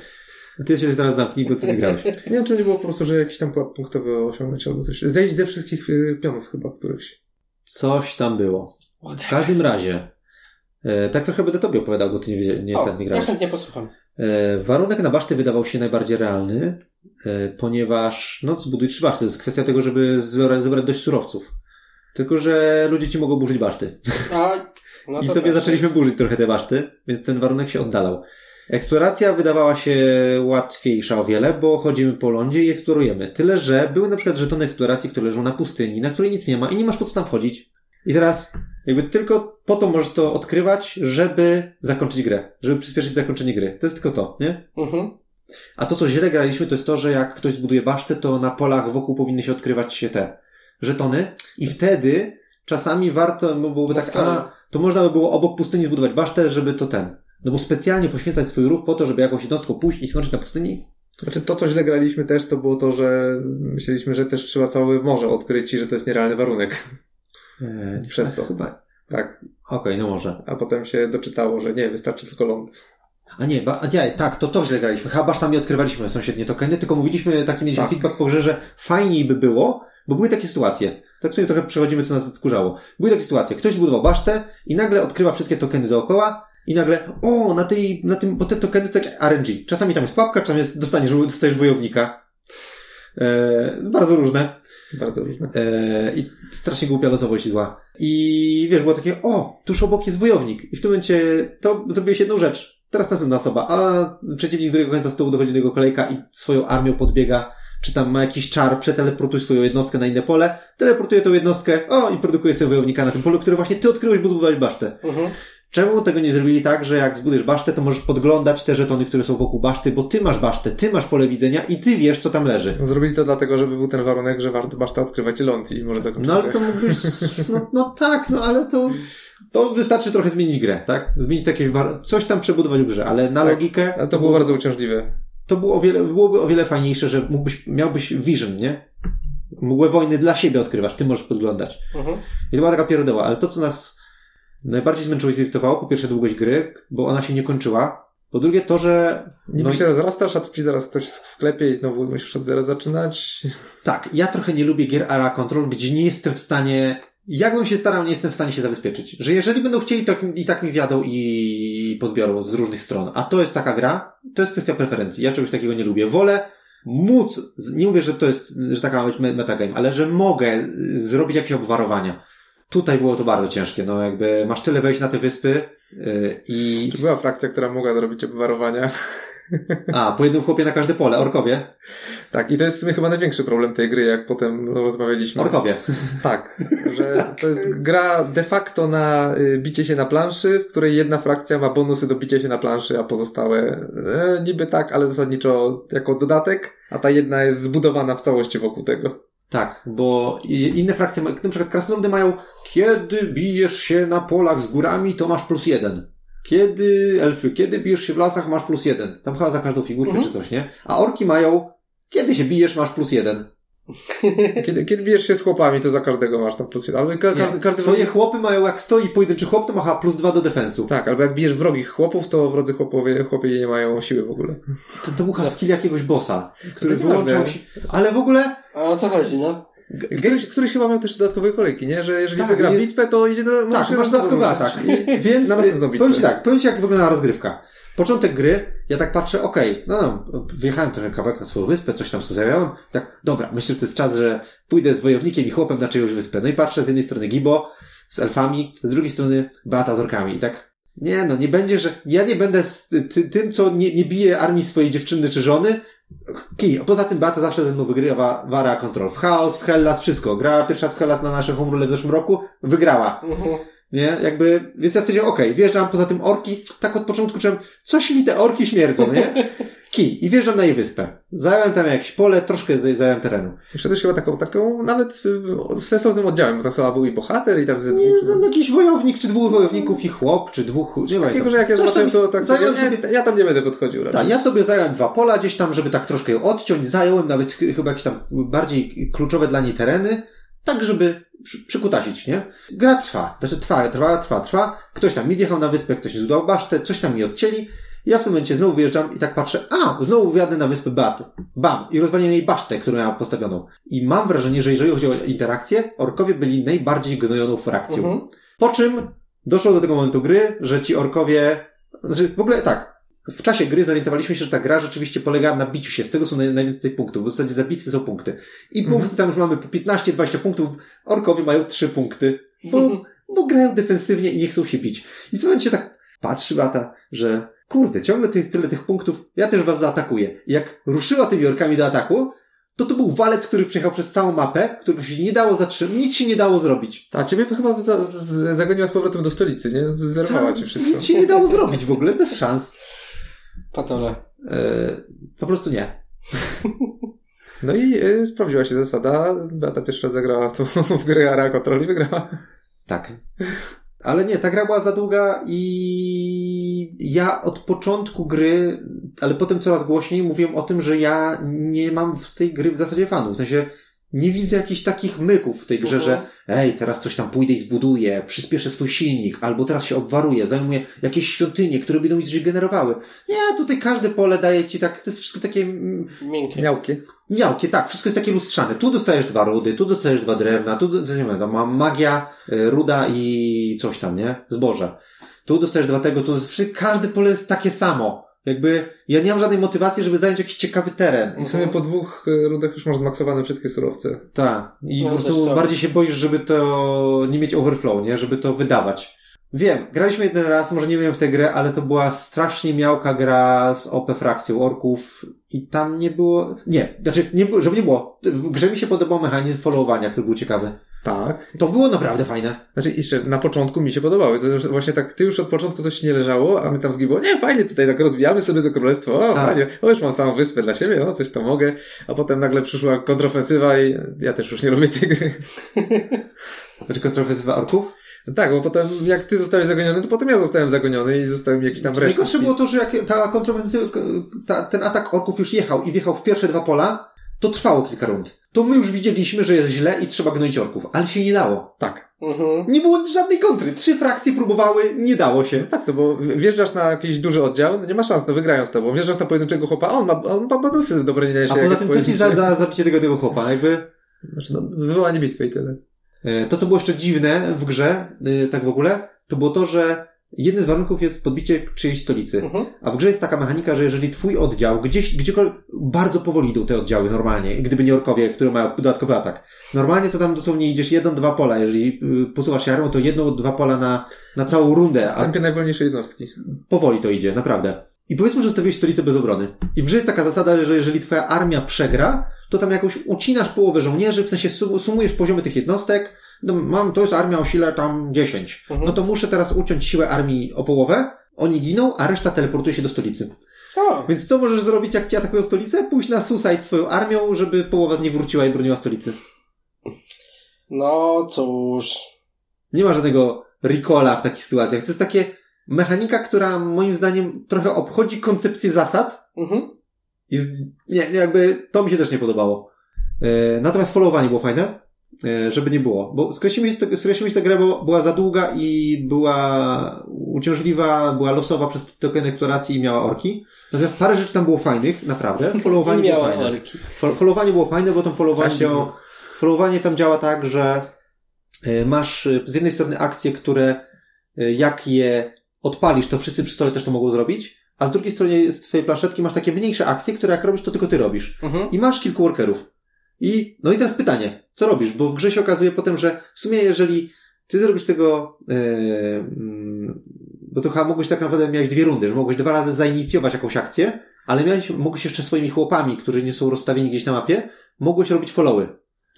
Ty się teraz zamknij, bo ty nie grałeś. Nie wiem, czy nie było po prostu, że jakiś tam pułap punktowy osiągnąć albo coś. Zejść ze wszystkich y, pionów chyba, którychś. Coś tam było. W każdym razie, e, tak trochę będę tobie opowiadał, bo ty nie, wiedział- nie, O, ten, nie ja grałeś. chętnie posłucham. E, warunek na baszty wydawał się najbardziej realny, e, ponieważ, no, zbuduj trzy baszty. To jest kwestia tego, żeby zebrać, dość surowców. Tylko, że ludzie ci mogą burzyć baszty. A, no I sobie zaczęliśmy burzyć trochę te baszty, więc ten warunek się oddalał. Eksploracja wydawała się łatwiejsza o wiele, bo chodzimy po lądzie i eksplorujemy. Tyle, że były na przykład żetony eksploracji, które leżą na pustyni, na której nic nie ma i nie masz po co tam wchodzić. I teraz jakby tylko po to możesz to odkrywać, żeby zakończyć grę. Żeby przyspieszyć zakończenie gry. To jest tylko to, nie? Mhm. A to, co źle graliśmy, to jest to, że jak ktoś zbuduje basztę, to na polach wokół powinny się odkrywać się te żetony i wtedy czasami warto byłoby tak, a, to można by było obok pustyni zbudować basztę, żeby to ten. No bo specjalnie poświęcać swój ruch po to, żeby jakąś jednostką pójść i skończyć na pustyni? Znaczy to, co źle graliśmy też, to było to, że myśleliśmy, że też trzeba całe morze odkryć i że to jest nierealny warunek. Eee, Przez to. Chyba. Tak. Okej, no może. A potem się doczytało, że nie, wystarczy tylko ląd. A nie, ba, a nie, tak, to to źle graliśmy. Chyba basztami odkrywaliśmy sąsiednie tokeny, tylko mówiliśmy, taki mieliśmy Tak. feedback po grze, że fajniej by było, bo były takie sytuacje. Tak sobie trochę przechodzimy, co nas wkurzało. Były takie sytuacje. Ktoś zbudował basztę i nagle odkrywa wszystkie tokeny dookoła i nagle, o, na tej, na tym, bo te tokeny to jak RNG. Czasami tam jest pułapka, czasami jest, dostaniesz, dostajesz wojownika. E, bardzo różne. Bardzo różne. E, I strasznie głupia losowość i zła. I wiesz, było takie, o, tuż obok jest wojownik. I w tym momencie to zrobiłeś jedną rzecz. Teraz następna osoba, a przeciwnik z drugiego końca stołu dochodzi do jego kolejka i swoją armią podbiega, czy tam ma jakiś czar, przeteleportuj swoją jednostkę na inne pole, teleportuje tą jednostkę, o, i produkuje sobie wojownika na tym polu, który właśnie ty odkryłeś, bo zbudowałeś basztę. Mhm. Czemu tego nie zrobili tak, że jak zbudujesz basztę, to możesz podglądać te żetony, które są wokół baszty, bo ty masz basztę, ty masz pole widzenia i ty wiesz, co tam leży. No, zrobili to dlatego, żeby był ten warunek, że warto baszta odkrywać ląd i może zakończyć. No ale to mógłbyś, no, no tak, no ale to, to wystarczy trochę zmienić grę, tak? Zmienić takie, war- coś tam przebudować w grze, ale na Tak, logikę Ale to było bardzo uciążliwe. to było o wiele, byłoby o wiele fajniejsze, że mógłbyś, miałbyś vision, nie? Mgłę wojny dla siebie odkrywasz, ty możesz podglądać. Mhm. I to była taka pierdoła, ale to, co nas najbardziej zmęczyło i zirytowało, po pierwsze długość gry, bo ona się nie kończyła. Po drugie to, że Niby No się rozrastasz, a tu zaraz ktoś wklepie i znowu musisz od zera zaczynać. tak, ja trochę nie lubię gier Ara Control, gdzie nie jestem w stanie, jakbym się starał, nie jestem w stanie się zabezpieczyć. Że jeżeli będą chcieli, to i tak mi wiadą i podbiorą z różnych stron. A to jest taka gra, to jest kwestia preferencji. Ja czegoś takiego nie lubię. Wolę móc, nie mówię, że to jest, że taka ma być me- metagame, ale że mogę y, zrobić jakieś obwarowania. Tutaj było to bardzo ciężkie, no jakby masz tyle wejść na te wyspy yy, i... Czy była frakcja, która mogła zrobić obwarowania? A, po jednym chłopie na każde pole, orkowie. Tak, i to jest w sumie chyba największy problem tej gry, jak potem rozmawialiśmy. Orkowie. Tak, że to jest gra de facto na y, bicie się na planszy, w której jedna frakcja ma bonusy do bicia się na planszy, a pozostałe e, niby tak, ale zasadniczo jako dodatek, a ta jedna jest zbudowana w całości wokół tego. Tak, bo inne frakcje, na przykład krasnoludy mają kiedy bijesz się na polach z górami, to masz plus jeden. Kiedy elfy, kiedy bijesz się w lasach, masz plus jeden. Tam chyba za każdą figurkę Mhm. czy coś, nie? A orki mają kiedy się bijesz, masz plus jeden. Kiedy, kiedy bijesz się z chłopami, to za każdego masz tam plus jeden. Ka- Nie. każdy, każdy Twoje chłopy mają, jak stoi pojedynczy chłop, to ma chyba plus dwa do defensu. Tak, albo jak bijesz wrogich chłopów, to wrodzy chłopowie, chłopie nie mają siły w ogóle. To, to był chyba skill jakiegoś bossa, który wyłączał się. Ale w ogóle A o co chodzi, no? Któryś, któryś chyba miał też dodatkowe kolejki, nie? Że jeżeli Tak, wygra nie- bitwę, to idzie do... Tak, masz dodatkowy atak. I, więc Na następną bitwę. powiem Ci tak, powiem Ci jak wygląda rozgrywka. Początek gry, ja tak patrzę, okej, no, no, wyjechałem trochę kawałek na swoją wyspę, coś tam zajęłem, tak, dobra, myślę, że to jest czas, że pójdę z wojownikiem i chłopem na czyjąś wyspę. No i patrzę z jednej strony Gibo z elfami, z drugiej strony Beata z orkami i tak, nie no, nie będzie, że ja nie będę z ty, tym, co nie, nie bije armii swojej dziewczyny czy żony, Kij. Poza tym Beata zawsze ze mną wygrywa Wara Control. W Chaos, w Hellas, wszystko. Grała pierwszy raz w Hellas na nasze home rule w zeszłym roku, wygrała. Mhm. Nie? Jakby, więc ja stwierdziłem, okej, wjeżdżam, poza tym orki, tak od początku czułem, coś mi te orki śmierdzą, nie? Kij. I wjeżdżam na jej wyspę. Zająłem tam jakieś pole, troszkę zaj- zająłem terenu. Jeszcze też chyba taką, taką nawet y, sensownym oddziałem, bo to chyba był i bohater i tam ze Nie, dwóch... tam jakiś wojownik, czy dwóch wojowników i chłop, czy dwóch, nie Takiego, pamiętam. że jak ja Coś zobaczyłem, to tak sobie, sobie, nie, ja tam nie będę podchodził raczej. tak, ja sobie zająłem dwa pola gdzieś tam, żeby tak troszkę ją odciąć, zająłem nawet ch- chyba jakieś tam bardziej kluczowe dla niej tereny, tak żeby przy, przykutasić, nie? Gra trwa, znaczy trwa, trwa, trwa, trwa. Ktoś tam mi wjechał na wyspę, ktoś mi zbudował basztę, coś tam mi odcięli. Ja w tym momencie znowu wyjeżdżam i tak patrzę, a, znowu wjadę na wyspę Beaty. Bam! I rozwaliłem jej basztę, którą miała postawioną. I mam wrażenie, że jeżeli chodzi o interakcję, orkowie byli najbardziej gnojoną frakcją. Mhm. Po czym doszło do tego momentu gry, że ci orkowie, znaczy w ogóle tak, w czasie gry zorientowaliśmy się, że ta gra rzeczywiście polega na biciu się, z tego są naj, najwięcej punktów, w zasadzie za bitwy są punkty. I Mhm. punkty tam już mamy po 15-20 punktów, orkowie mają 3 punkty, bo, bo grają defensywnie i nie chcą się bić. I w momencie tak patrzy Bata, że kurde, ciągle tych, tyle tych punktów, ja też was zaatakuję. I jak ruszyła tymi orkami do ataku, to to był walec, który przejechał przez całą mapę, którego się nie dało zatrzymać, nic się nie dało zrobić. A ciebie chyba za, z, zagoniła z powrotem do stolicy, nie? Zerwała Tam ci wszystko. Nic się nie dało zrobić w ogóle, bez szans. Patole. E, po prostu nie. No i y, sprawdziła się zasada. Beata pierwszy raz zagrała w grę Ara Control i wygrała. Tak. Ale nie, ta gra była za długa i ja od początku gry, ale potem coraz głośniej mówiłem o tym, że ja nie mam z tej gry w zasadzie fanów. W sensie nie widzę jakichś takich myków w tej grze, że ej, teraz coś tam pójdę i zbuduję, przyspieszę swój silnik, albo teraz się obwaruję, zajmuję jakieś świątynie, które będą mi coś generowały. Nie, tutaj każde pole daje ci tak, to jest wszystko takie mm, Miękkie. Miałkie. Miałkie, tak, wszystko jest takie lustrzane. Tu dostajesz dwa rudy, tu dostajesz dwa drewna, tu, nie wiem, tam mam magia, y, ruda i coś tam, nie? Zboże. tu dostajesz dwa tego, tu każde pole jest takie samo. Jakby ja nie mam żadnej motywacji, żeby zająć jakiś ciekawy teren. I w sumie po dwóch e, rundach już masz zmaksowane wszystkie surowce. Tak. I No, po prostu tak. bardziej się boisz, żeby to nie mieć overflow, nie? Żeby to wydawać. Wiem, graliśmy jeden raz, może nie wiem w tę grę, ale to była strasznie miałka gra z OP frakcją orków i tam nie było... Nie, znaczy, nie było, żeby nie było. W grze mi się podobał mechanizm followowania, który był ciekawy. Tak. To było naprawdę fajne. Znaczy, jeszcze na początku mi się podobały. To właśnie tak, ty już od początku coś nie leżało, a my tam zgibyło, nie, fajnie tutaj tak rozwijamy sobie to królestwo, o, Tak. fajnie, o, już mam samą wyspę dla siebie, o, coś to mogę. A potem nagle przyszła kontrofensywa i ja też już nie lubię tej gry. Znaczy kontrowersywa orków. Tak, bo potem jak ty zostałeś zagoniony, to potem ja zostałem zagoniony i zostałem jakiś tam resztki. Najgorsze było to, że jak ta kontrowersywa, ta, ten atak orków już jechał i wjechał w pierwsze dwa pola, to trwało kilka rund. To my już widzieliśmy, że jest źle i trzeba gnoić orków, ale się nie dało. Tak. Mhm. Nie było żadnej kontry. Trzy frakcje próbowały, nie dało się. No tak, to bo wjeżdżasz na jakiś duży oddział, no nie ma szans, no wygrają z tobą. Wjeżdżasz na pojedynczego chłopa, on ma, on ma bonusy do bronienia A się. jak poza tym, co ci za, za zabicie tego, tego chłopa? Jakby, Znaczy, no, wywołanie bitwy i tyle. e, to, co było jeszcze dziwne w grze, e, tak w ogóle, to było to, że jednym z warunków jest podbicie czyjejś stolicy. Mhm. A w grze jest taka mechanika, że jeżeli twój oddział gdzieś, gdziekolwiek, bardzo powoli idą te oddziały normalnie, gdyby nie orkowie, które mają dodatkowy atak. Normalnie to tam dosłownie idziesz jedną, dwa pola. Jeżeli y, posuwasz się armą, to jedną, dwa pola na, na całą rundę, W a tempie najwolniejsze jednostki. powoli to idzie, naprawdę. I powiedzmy, że zostawiłeś stolicę bez obrony. I w grze jest taka zasada, że jeżeli twoja armia przegra, to tam jakoś ucinasz połowę żołnierzy, w sensie sum- sumujesz poziomy tych jednostek. No, mam, to jest armia o sile tam 10. Mhm. No to muszę teraz uciąć siłę armii o połowę, oni giną, a reszta teleportuje się do stolicy. O, Więc co możesz zrobić, jak ci atakują stolicę? Pójść na suicide swoją armią, żeby połowa z niej wróciła i broniła stolicy. no cóż. Nie ma żadnego recola w takich sytuacjach. To jest takie mechanika, która moim zdaniem trochę obchodzi koncepcję zasad. Mhm. I nie, jakby to mi się też nie podobało. E, natomiast followowanie było fajne, e, żeby nie było. Bo skreślimy tę grę, bo była za długa i była uciążliwa, była losowa przez token eksploracji i miała orki. Natomiast parę rzeczy tam było fajnych, naprawdę. Followowanie było fajne. orki. Fol- Followowanie było fajne, bo tam followowanie, działa, followowanie tam działa tak, że y, masz z jednej strony akcje, które jak je odpalisz, to wszyscy przy stole też to mogą zrobić, a z drugiej strony z twojej planszetki masz takie mniejsze akcje, które jak robisz, to tylko ty robisz. Mhm. I masz kilku workerów. I, no i teraz pytanie, co robisz? Bo w grze się okazuje potem, że w sumie jeżeli ty zrobisz tego, yy, mm, bo to chyba mogłeś tak naprawdę miałeś dwie rundy, że mogłeś dwa razy zainicjować jakąś akcję, ale miałeś, mogłeś jeszcze swoimi chłopami, którzy nie są rozstawieni gdzieś na mapie, mogłeś robić followy.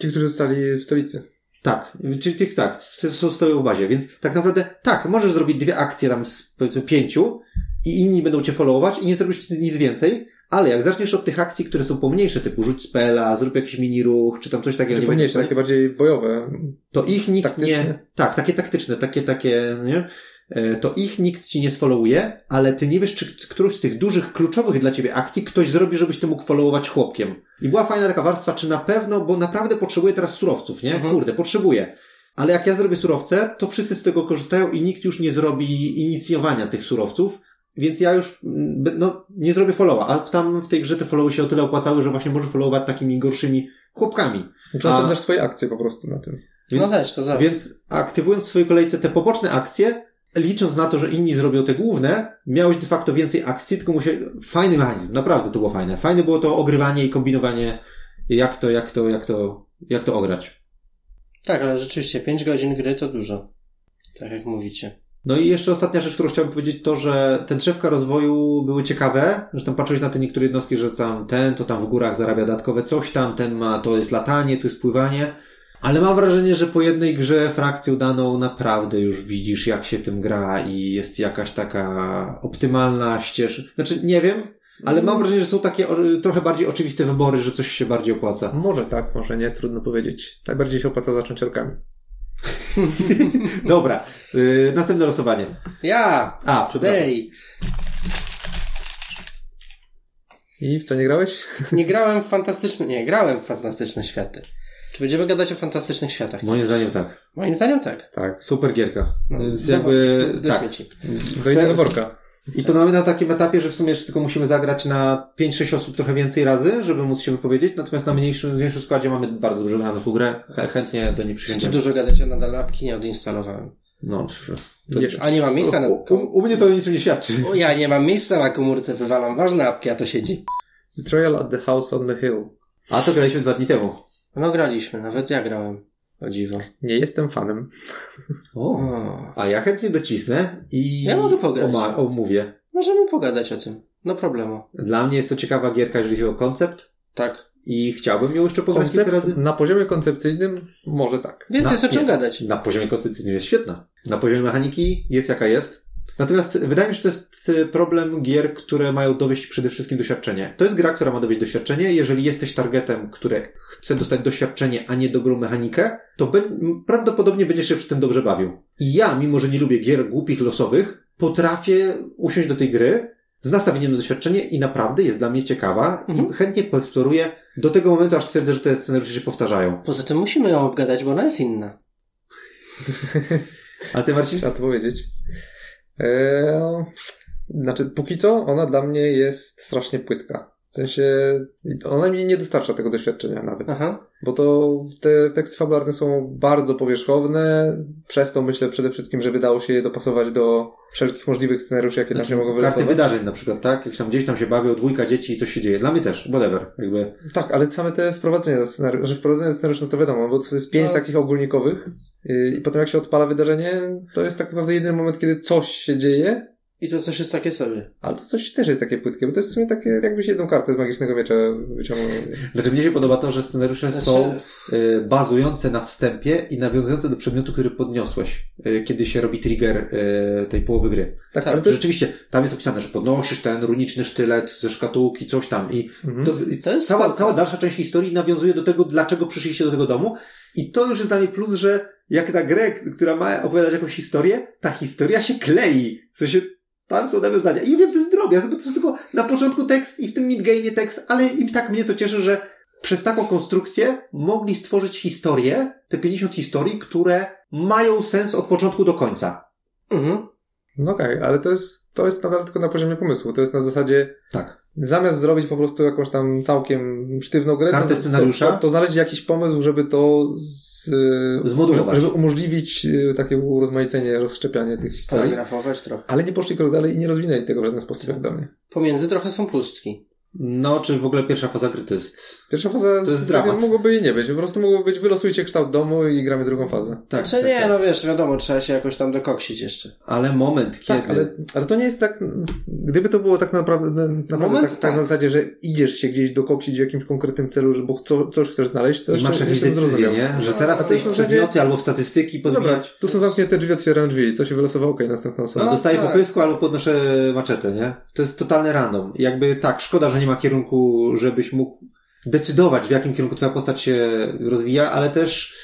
Ci, którzy zostali w stolicy. Tak, czyli tych tak, są stoją w bazie, więc tak naprawdę tak, możesz zrobić dwie akcje tam z powiedzmy pięciu i inni będą cię followować i nie zrobisz nic więcej, ale jak zaczniesz od tych akcji, które są pomniejsze, typu rzuć spela, zrób jakiś mini ruch, czy tam coś takiego, Czy nie pomniejsze, wiem, takie bardziej bojowe. to ich nikt Taktyczne. nie, tak, takie taktyczne, takie, takie, nie? E, To ich nikt ci nie sfollowuje, ale ty nie wiesz, czy którąś z tych dużych, kluczowych dla ciebie akcji ktoś zrobi, żebyś ty mógł followować chłopkiem. I była fajna taka warstwa, czy na pewno, bo naprawdę potrzebuję teraz surowców, nie? Mhm. Kurde, potrzebuję. Ale jak ja zrobię surowce, to wszyscy z tego korzystają i nikt już nie zrobi inicjowania tych surowców, więc ja już, mm, no, nie zrobię followa, a w tam w tej grze te followy się o tyle opłacały, że właśnie może followować takimi gorszymi chłopkami. Znaczy, A- też swoje akcje po prostu na tym. Więc, No też, to tak. więc aktywując w swojej kolejce te poboczne akcje, licząc na to, że inni zrobią te główne, miałeś de facto więcej akcji, tylko musi... Fajny mechanizm, naprawdę to było fajne. Fajne było to ogrywanie i kombinowanie, jak to, jak to, jak to, jak to ograć. Tak, ale rzeczywiście 5 godzin gry to dużo. Tak jak mówicie. No i jeszcze ostatnia rzecz, którą chciałbym powiedzieć, to, że te drzewka rozwoju były ciekawe, że tam patrzyłeś na te niektóre jednostki, że tam ten, to tam w górach zarabia dodatkowe coś tam, ten ma, to jest latanie, tu jest pływanie, ale mam wrażenie, że po jednej grze frakcją daną naprawdę już widzisz, jak się tym gra i jest jakaś taka optymalna ścieżka. Znaczy, nie wiem, ale mam wrażenie, że są takie trochę bardziej oczywiste wybory, że coś się bardziej opłaca. Może tak, może nie, trudno powiedzieć. Najbardziej się opłaca zacząć orkami. Dobra, yy, następne losowanie. Ja! A, przepraszam. Dej! I w co nie grałeś? Nie grałem w fantastyczne... Nie, grałem w fantastyczne światy. Czy będziemy gadać o fantastycznych światach? Moim zdaniem tak. Moim zdaniem tak. Tak. Super gierka. No, Więc do- jakby, do tak. śmieci. Do worka. I to mamy na takim etapie, że w sumie jeszcze tylko musimy zagrać na 5-6 osób trochę więcej razy, żeby móc się wypowiedzieć, natomiast na mniejszym, mniejszym składzie mamy bardzo dużo na grę. Ch- Chętnie do niej Chcecie przysiędziemy. dużo gadać, ja nadal apki nie odinstalowałem. No, to. A nie mam miejsca na... u, u, u mnie to niczym nie świadczy. O, ja nie mam miejsca na komórce, wywalam ważne apki, a to siedzi. Betrayal at the House on the Hill. A to graliśmy dwa dni temu. No graliśmy, nawet ja grałem. O dziwo. Nie jestem fanem. O. A ja chętnie docisnę i Ja mogę pograć. oma- omówię. Możemy pogadać o tym. No problemu. Dla mnie jest to ciekawa gierka, jeżeli chodzi o koncept Tak. i chciałbym ją jeszcze pograć kilka razy. na poziomie koncepcyjnym może tak. Więc Na- jest o czym nie. gadać. Na poziomie koncepcyjnym jest świetna. Na poziomie mechaniki jest jaka jest. Natomiast wydaje mi się, że to jest problem gier, które mają dowieść przede wszystkim doświadczenie. To jest gra, która ma dowieść doświadczenie. Jeżeli jesteś targetem, który chce dostać doświadczenie, a nie dobrą mechanikę, to be- prawdopodobnie będziesz się przy tym dobrze bawił. I ja, mimo że nie lubię gier głupich, losowych, potrafię usiąść do tej gry z nastawieniem na doświadczenie i naprawdę jest dla mnie ciekawa Mhm. i chętnie poeksploruję do tego momentu, aż twierdzę, że te scenariusze się powtarzają. Poza tym musimy ją obgadać, bo ona jest inna. A ty, Marcin? Trzeba to powiedzieć. Eee, znaczy, póki co ona dla mnie jest strasznie płytka. W sensie, ona mi nie dostarcza tego doświadczenia nawet. Aha. Bo to te teksty fabularne są bardzo powierzchowne, przez to myślę przede wszystkim, żeby dało się je dopasować do wszelkich możliwych scenariuszy, jakie tam się mogą Znaczy, Karty wydarzeń na przykład, tak? Jak tam gdzieś tam się bawią, dwójka dzieci i coś się dzieje. Dla mnie też, whatever. Jakby. Tak, ale same te wprowadzenia do scenariusza, że wprowadzenie do scenariusza, no to wiadomo, bo to jest pięć No. takich ogólnikowych yy, i potem jak się odpala wydarzenie, to jest tak naprawdę jedyny moment, kiedy coś się dzieje, I to coś jest takie sobie. ale to coś też jest takie płytkie, bo to jest w sumie takie, jakbyś jedną kartę z Magicznego Miecza wyciągnął. Znaczy mnie się podoba to, że scenariusze Znaczy- są y, bazujące na wstępie i nawiązujące do przedmiotu, który podniosłeś, y, kiedy się robi trigger y, tej połowy gry. Tak, Tak, ale to jest... Rzeczywiście, tam jest opisane, że podnosisz ten runiczny sztylet ze szkatułki, coś tam i Mhm. to, To jest cała, cała dalsza część historii nawiązuje do tego, dlaczego przyszliście do tego domu i to już jest dla mnie plus, że jak na grę, która ma opowiadać jakąś historię, ta historia się klei. W sensie, tam są nawiązania. I ja wiem, to jest drobiazg, bo to jest tylko na początku tekst i w tym midgame'ie tekst, ale i tak mnie to cieszy, że przez taką konstrukcję mogli stworzyć historię, te 50 historii, które mają sens od początku do końca. Mhm. No okej, ale to jest, to jest nadal tylko na poziomie pomysłu. To jest na zasadzie, Tak. Zamiast zrobić po prostu jakąś tam całkiem sztywną grę, Kartę to, scenariusza? To, to, to znaleźć jakiś pomysł, żeby to z, Zmodulować. Żeby umożliwić y, takie urozmaicenie, rozszczepianie tych historii. Paragrafować trochę. Ale nie poszli krok dalej i nie rozwinęli tego w żaden sposób, jak dla mnie. Pomiędzy trochę są pustki. No, czy w ogóle pierwsza faza gry to jest... Pierwsza faza To jest dramat. mogłoby i nie być. Po prostu mogłoby być wylosujcie kształt domu i gramy drugą fazę. Tak, Znaczy tak, nie, tak. no wiesz, wiadomo, trzeba się jakoś tam dokoksić jeszcze. Ale moment, kiedy... Tak, ale, ale to nie jest tak. Gdyby to było tak naprawdę, naprawdę Moment, tak, tak tak. na zasadzie, że idziesz się gdzieś dokoksić w jakimś konkretnym celu, że bo co, coś chcesz znaleźć, to I jeszcze, masz jakieś jeszcze decyzje, zrozumiał. nie? Że No, teraz a chcesz w w zasadzie- przedmioty albo w statystyki Dobra, podbijać. tu są zamknięte drzwi, otwieram drzwi, co się wylosowało, okej, następna osoba. No, Dostaję tak. po pysku albo podnoszę maczetę, nie? To jest totalny random. Jakby tak, szkoda, że nie ma kierunku, żebyś mógł decydować, w jakim kierunku twoja postać się rozwija, ale też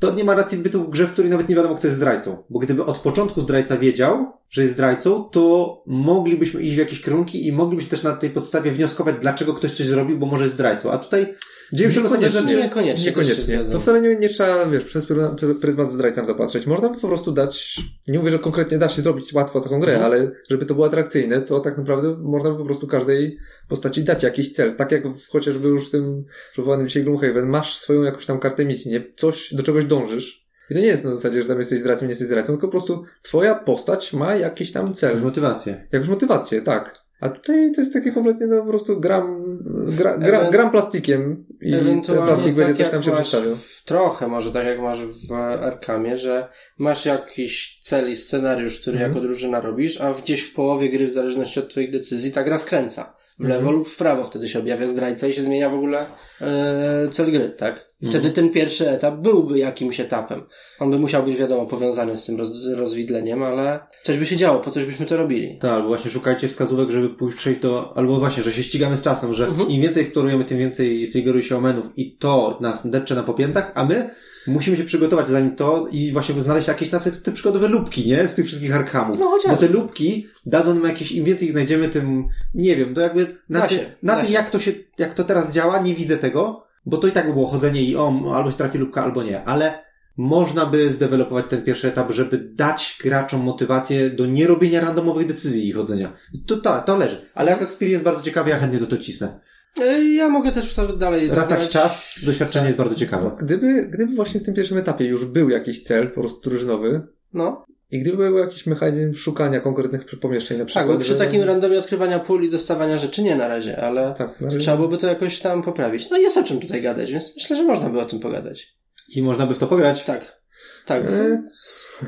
to nie ma racji bytu w grze, w której nawet nie wiadomo, kto jest zdrajcą. Bo gdyby od początku zdrajca wiedział, że jest zdrajcą, to moglibyśmy iść w jakieś kierunki i moglibyśmy też na tej podstawie wnioskować, dlaczego ktoś coś zrobił, bo może jest zdrajcą. A tutaj dzieją się Niekoniecznie. rzeczy. Niekoniecznie. Niekoniecznie. To wcale nie, nie trzeba, wiesz, przez pry- pryzmat zdrajcy na to patrzeć. Można by po prostu dać, nie mówię, że konkretnie da się zrobić łatwo taką grę, Mhm. ale żeby to było atrakcyjne, to tak naprawdę można by po prostu każdej postaci dać jakiś cel. Tak jak w, chociażby już w tym przywołanym dzisiaj Gloomhaven, masz swoją jakąś tam kartę misji, nie? Coś, do czegoś dążysz. I to nie jest na zasadzie, że tam jesteś zdrajcą, nie jesteś zdrajcą, tylko po prostu twoja postać ma jakiś tam cel. Motywację. Jakąś motywację, tak. A tutaj to jest takie kompletnie, no po prostu gram, gra, gra, Ewen- gram plastikiem i Ewentualnie plastik będzie tak coś tam się przedstawiał. Trochę może tak jak masz w Arkamie, że masz jakiś cel i scenariusz, który Mhm. jako drużyna robisz, a gdzieś w połowie gry, w zależności od twoich decyzji, ta gra skręca. W lewo Mhm. lub w prawo wtedy się objawia zdrajca i się zmienia w ogóle e, cel gry, tak? I Mhm. Wtedy ten pierwszy etap byłby jakimś etapem. On by musiał być, wiadomo, powiązany z tym roz, rozwidleniem, ale coś by się działo, po coś byśmy to robili. Tak, albo właśnie szukajcie wskazówek, żeby pójść przejść do, albo właśnie, że się ścigamy z czasem, że Mhm. im więcej eksplorujemy, tym więcej triggeruje się omenów i to nas depcze na popiętach, a my musimy się przygotować zanim to i właśnie znaleźć jakieś na te, te przykładowe lubki, nie? Z tych wszystkich arkamów. No chociaż. Bo te lubki dadzą nam jakieś, im więcej ich znajdziemy, tym, nie wiem, to jakby na, ty, się, na tym, jak to się, jak to teraz działa, nie widzę tego, bo to i tak by było chodzenie i o, albo się trafi lubka, albo nie, ale można by zdevelopować ten pierwszy etap, żeby dać graczom motywację do nierobienia randomowych decyzji i chodzenia. To, to, to leży. Ale jako experience bardzo ciekawy, ja chętnie to, to cisnę. E, Ja mogę też wtedy dalej Raz tak czas, doświadczenie jest bardzo ciekawe. Gdyby, gdyby właśnie w tym pierwszym etapie już był jakiś cel, po prostu drużynowy, No, I gdyby był jakiś mechanizm szukania konkretnych pomieszczeń na przykład. Tak, bo przy że- takim randomie odkrywania pól i dostawania rzeczy nie na razie, ale Tak, na razie- trzeba byłoby to jakoś tam poprawić. No jest o czym tutaj gadać, więc myślę, że można by o tym pogadać. I można by w to pograć. Tak. Tak. E,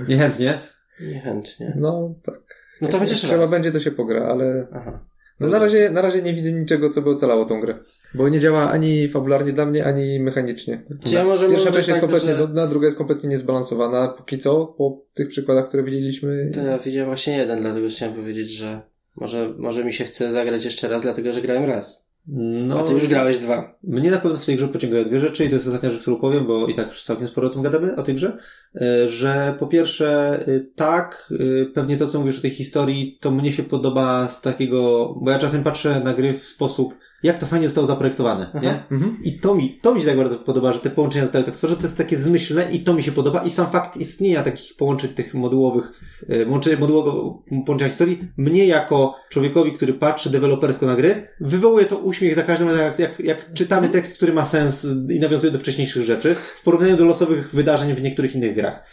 Niechętnie. Niechętnie. No tak. No to chociaż Trzeba raz. będzie, to się pogra, ale Aha. no, na, razie, na razie nie widzę niczego, co by ocalało tą grę. Bo nie działa ani fabularnie dla mnie, ani mechanicznie. Czy ja może Pierwsza część jest tak, kompletnie że- nudna, druga jest kompletnie niezbalansowana. Póki co, po tych przykładach, które widzieliśmy. To ja widziałem właśnie jeden, dlatego chciałem powiedzieć, że może, może mi się chce zagrać jeszcze raz, dlatego że grałem raz. No, A ty już grałeś dwa. Mnie na pewno w tej grze pociągają dwie rzeczy i to jest ostatnia rzecz, którą powiem, bo i tak całkiem sporo o tym gadamy, o tej grze, e, że po pierwsze e, tak, e, pewnie to co mówisz o tej historii, to mnie się podoba z takiego, bo ja czasem patrzę na gry w sposób, jak to fajnie zostało zaprojektowane, Aha. nie? Mhm. I to mi, to mi się tak bardzo podoba, że te połączenia zostały tak stworzone, to jest takie zmyślne i to mi się podoba i sam fakt istnienia takich połączeń tych modułowych, e, modułowych, modułowego połączenia historii, mnie jako człowiekowi, który patrzy dewelopersko na gry, wywołuje to uśmiech za każdym razem, jak, jak, jak czytamy tekst, który ma sens i nawiązuje do wcześniejszych rzeczy, w porównaniu do losowych wydarzeń w niektórych innych grach.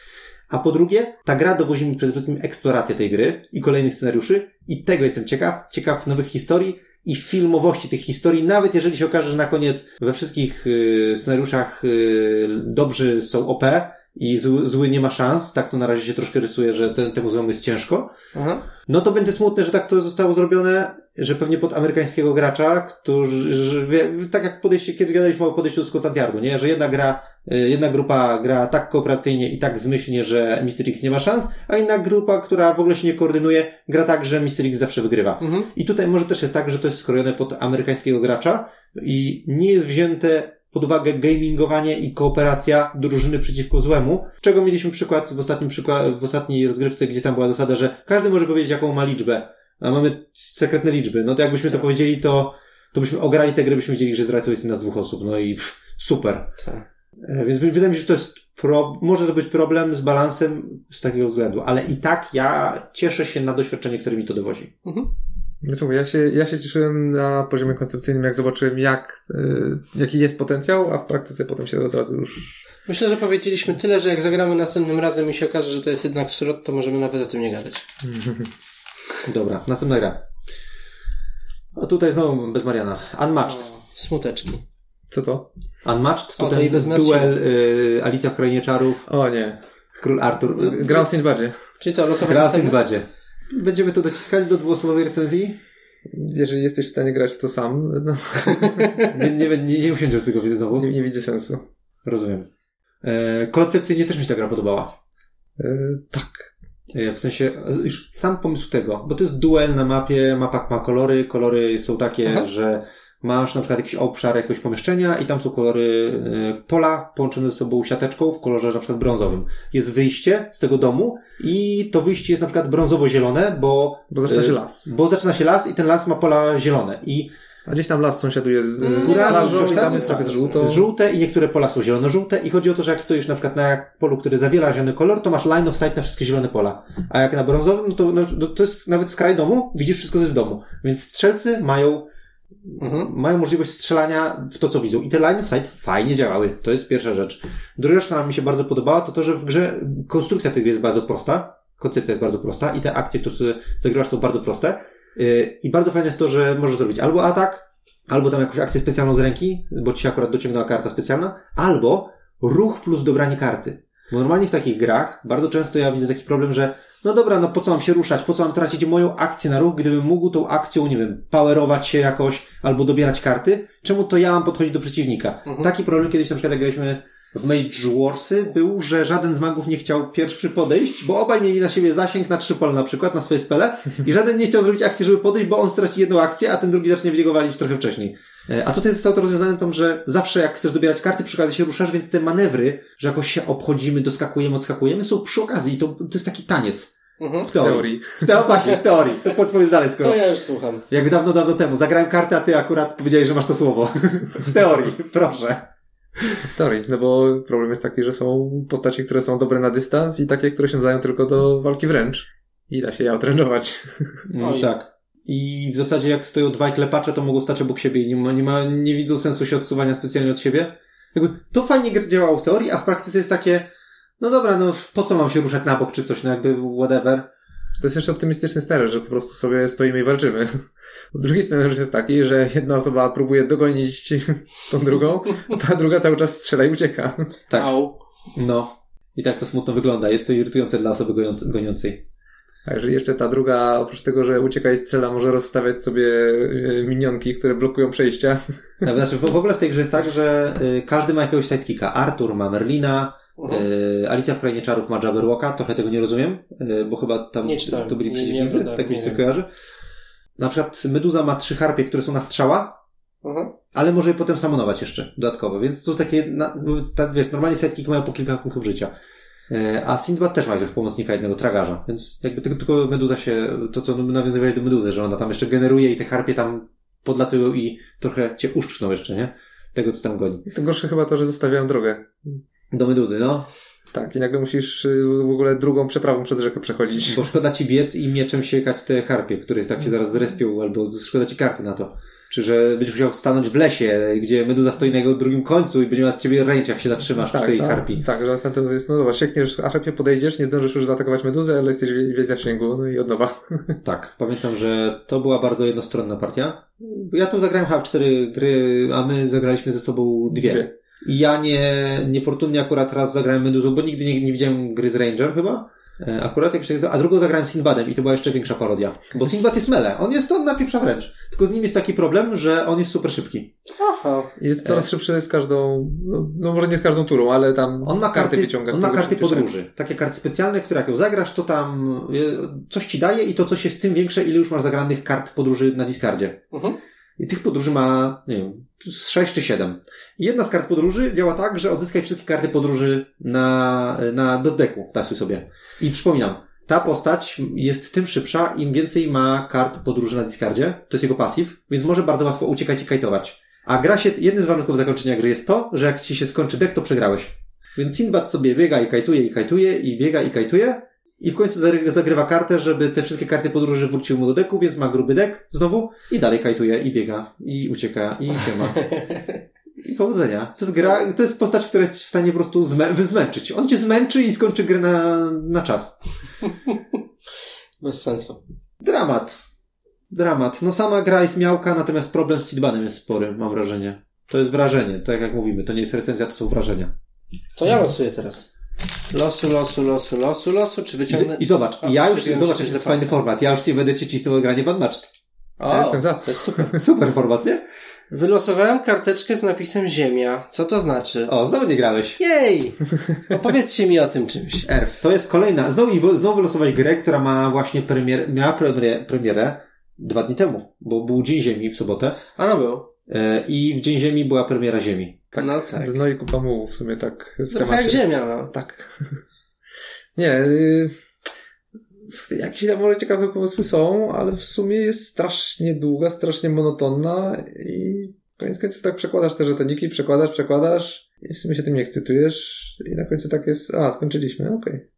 A po drugie, ta gra dowozi mi przede wszystkim eksplorację tej gry i kolejnych scenariuszy i tego jestem ciekaw, ciekaw nowych historii i filmowości tych historii, nawet jeżeli się okaże, że na koniec we wszystkich y, scenariuszach y, dobrzy są OP i zły, zły nie ma szans, tak to na razie się troszkę rysuje, że ten, temu złemu jest ciężko, Aha. no to będzie smutne, że tak to zostało zrobione, że pewnie pod amerykańskiego gracza, którzy, tak jak podejście, kiedy gadaliśmy o podejściu do Scotland Yardu, nie? Że jedna gra, y, jedna grupa gra tak kooperacyjnie i tak zmyślnie, że Mr. X nie ma szans, a inna grupa, która w ogóle się nie koordynuje, gra tak, że Mr. X zawsze wygrywa. Mhm. I tutaj może też jest tak, że to jest skrojone pod amerykańskiego gracza i nie jest wzięte pod uwagę gamingowanie i kooperacja drużyny przeciwko złemu, czego mieliśmy przykład w ostatnim przykład, w ostatniej rozgrywce, gdzie tam była zasada, że każdy może powiedzieć jaką ma liczbę, a mamy sekretne liczby. No to jakbyśmy to powiedzieli, to, to byśmy ograli tę grę, byśmy wiedzieli, że z racją jest nas dwóch osób. No i pff, super. Tak. E, Więc wydaje mi się, że to jest pro, może to być problem z balansem z takiego względu, ale i tak ja cieszę się na doświadczenie, które mi to dowozi. Mhm. Znaczy, ja się, ja się cieszyłem na poziomie koncepcyjnym, jak zobaczyłem, jak, y, jaki jest potencjał, a w praktyce potem się od razu już. Myślę, że powiedzieliśmy tyle, że jak zagramy następnym razem i się okaże, że to jest jednak slot, to możemy nawet o tym nie gadać. Dobra, następna gra. A tutaj znowu bez Mariana. Unmatched. O, smuteczki. Co to? Unmatched to O, ten duel y, Alicja w Krainie Czarów, O nie. Król Artur. Y, Gra o Sinbadzie. Czyli co, losować Gra? Sinbadzie. Będziemy to dociskali do dwuosobowej recenzji? Jeżeli jesteś w stanie grać w to sam, no, Nie, nie, nie, nie usiądziesz do tego znowu. nie, nie widzę sensu. Rozumiem. E, koncepcyjnie też mi się ta gra podobała. Y, tak. E, W sensie, już sam pomysł tego, bo to jest duel na mapie, mapa ma kolory, kolory są takie, Aha. że masz na przykład jakiś obszar jakiegoś pomieszczenia i tam są kolory e, pola połączone ze sobą siateczką w kolorze na przykład brązowym. Jest wyjście z tego domu i to wyjście jest na przykład brązowo-zielone, bo... Bo zaczyna się e, las. Bo zaczyna się las i ten las ma pola zielone i A gdzieś tam las sąsiaduje z, z Mm, coś i tam jest tak. trochę z żółto. żółte i niektóre pola są zielono-żółte i chodzi o to, że jak stoisz na przykład na polu, który zawiera zielony kolor, to masz line of sight na wszystkie zielone pola. A jak na brązowym, no to, no, to jest nawet skraj domu, widzisz wszystko, co jest w domu. Więc strzelcy mają, Mhm. mają możliwość strzelania w to, co widzą. I te line of sight fajnie działały. To jest pierwsza rzecz. Druga rzecz, która mi się bardzo podobała, to to, że w grze konstrukcja tych jest bardzo prosta. Koncepcja jest bardzo prosta i te akcje, które sobie zagrywasz są bardzo proste. Yy, I bardzo fajne jest to, że możesz zrobić albo atak, albo tam jakąś akcję specjalną z ręki, bo ci się akurat dociągnęła karta specjalna, albo ruch plus dobranie karty. Bo normalnie w takich grach bardzo często ja widzę taki problem, że no dobra, no po co mam się ruszać, po co mam tracić moją akcję na ruch, gdybym mógł tą akcją, nie wiem, powerować się jakoś, albo dobierać karty, czemu to ja mam podchodzić do przeciwnika? Mhm. Taki problem kiedyś na przykład jak graliśmy w Mage Warsy był, że żaden z magów nie chciał pierwszy podejść, bo obaj mieli na siebie zasięg na trzy pola na przykład, na swoje spele i żaden nie chciał zrobić akcji, żeby podejść, bo on straci jedną akcję, a ten drugi zacznie w niego walić trochę wcześniej. E, A tutaj zostało to rozwiązane tym, że zawsze jak chcesz dobierać karty, przy okazji się ruszasz, więc te manewry, że jakoś się obchodzimy, doskakujemy, odskakujemy, są przy okazji i to, to jest taki taniec. Mhm. W W teorii. teorii. W teorii, właśnie, w teorii. To podpowiedz dalej, skoro... To ja już słucham. Jak dawno, dawno temu. Zagrałem kartę, a ty akurat powiedziałeś, że masz to słowo. w teorii, proszę. W teorii, no bo problem jest taki, że są postacie, które są dobre na dystans i takie, które się nadają tylko do walki wręcz. I da się je outrężować. Mm, Oj. tak. I w zasadzie jak stoją dwaj klepacze, to mogą stać obok siebie i nie ma, nie ma, nie widzą sensu się odsuwania specjalnie od siebie. Jakby to fajnie działało w teorii, a w praktyce jest takie, no dobra, no po co mam się ruszać na bok czy coś, no jakby whatever. To jest jeszcze optymistyczny scenariusz, że po prostu sobie stoimy i walczymy. Drugi scenariusz jest taki, że jedna osoba próbuje dogonić tą drugą, ta druga cały czas strzela i ucieka. Tak. Au. No. I tak to smutno wygląda. Jest to irytujące dla osoby goniąc- goniącej. A jeżeli jeszcze ta druga, oprócz tego, że ucieka i strzela, może rozstawiać sobie y, minionki, które blokują przejścia. Nawet, Znaczy, w, w ogóle w tej grze jest tak, że y, każdy ma jakiegoś sidekicka. Artur ma Merlina, Mhm. y, Alicja w Krainie Czarów ma Jabberwocka. Trochę tego nie rozumiem, y, bo chyba tam Nie czytałem. to byli Nie- nie przeciwnicy. tak mi się kojarzy. Na przykład Meduza ma trzy harpie, które są na strzała, Mhm. ale może je potem samonować jeszcze dodatkowo, więc to takie, na, tak, wiesz, normalnie setki mają po kilka punktów życia. E, A Sindbad też ma jakiegoś pomocnika jednego tragarza, więc jakby tylko, tylko Meduza się, to co nawiązywałeś do Meduzy, że ona tam jeszcze generuje i te harpie tam podlatują i trochę cię uszczkną jeszcze, nie? Tego, co tam goni. To gorsze chyba to, że zostawiają drogę. Do Meduzy, no. Tak, i nagle musisz y, w ogóle drugą przeprawą przez rzekę przechodzić. Bo szkoda ci biec i mieczem siekać te harpie, które tak się zaraz zrespią, albo szkoda ci karty na to. Czy że będziesz musiał stanąć w lesie, gdzie Meduza stoi na jego drugim końcu i będzie miała ciebie range, jak się zatrzymasz przy tej no, harpii. Tak, że to jest, no dobra, siekniesz harpie, podejdziesz, nie zdążysz już zaatakować meduzę, ale jesteś w zasięgu, no i od nowa. Tak, pamiętam, że to była bardzo jednostronna partia. Ja tu zagrałem chyba cztery gry, a my zagraliśmy ze sobą dwie. Dwie. I ja nie, niefortunnie akurat raz zagrałem Meduzą, bo nigdy nie, nie widziałem gry z Ranger chyba. E, Akurat jak się, a drugą zagrałem Sinbadem i to była jeszcze większa parodia. Bo Sinbad jest mele. On jest, on napieprza wręcz. Tylko z nim jest taki problem, że on jest super szybki. Aha. Jest coraz szybszy z każdą, no, no może nie z każdą turą, ale tam On ma karty, wyciąga. on ma karty podróży. Takie karty specjalne, które jak ją zagrasz, to tam e, coś ci daje i to coś jest tym większe, ile już masz zagranych kart podróży na discardzie. Mhm. I tych podróży ma, nie wiem, z 6 czy 7. I jedna z kart podróży działa tak, że odzyskaj wszystkie karty podróży na, na do deku, wtasuj sobie. I przypominam, ta postać jest tym szybsza, im więcej ma kart podróży na discardzie. To jest jego pasyw, więc może bardzo łatwo uciekać i kajtować. A gra się, jednym z warunków zakończenia gry jest to, że jak ci się skończy dek, to przegrałeś. Więc Sinbad sobie biega i kajtuje, i kajtuje, i biega, i kajtuje. I w końcu zagry- zagrywa kartę, żeby te wszystkie karty podróży wróciły mu do deku, więc ma gruby dek znowu i dalej kajtuje i biega i ucieka i się ma. I powodzenia. To jest gra, to jest postać, która jest w stanie po prostu zmę- zmęczyć. On cię zmęczy i skończy grę na, na czas. Bez sensu. Dramat. Dramat. No sama gra jest miałka, natomiast problem z Seedbanem jest spory, mam wrażenie. To jest wrażenie, tak jak mówimy. To nie jest recenzja, to są wrażenia. To ja losuję teraz. Losu, losu, losu, losu, losu, czy wyciągnę... I, i zobacz, A, ja już, zobacz, jaki to jest fajny format. Ja już nie będę cię cisnął granie w Unmatched. O, jestem za. To jest super. Super format, nie? Wylosowałem karteczkę z napisem Ziemia. Co to znaczy? O, znowu nie grałeś. Jej! Opowiedzcie mi o tym czymś. Erf, to jest kolejna. Znowu, znowu wylosować grę, która ma właśnie premier, miała premier, premierę dwa dni temu, bo był Dzień Ziemi w sobotę A no był. E, i w Dzień Ziemi była premiera Ziemi. No tak. No i kupa mułów w sumie tak w Trochę jak. Ziemia, no. Tak. Nie, y, jakieś tam może ciekawe pomysły są, ale w sumie jest strasznie długa, strasznie monotonna i koniec końców tak przekładasz te żetoniki, przekładasz, przekładasz i w sumie się tym nie ekscytujesz i na końcu tak jest, a skończyliśmy, okej. E,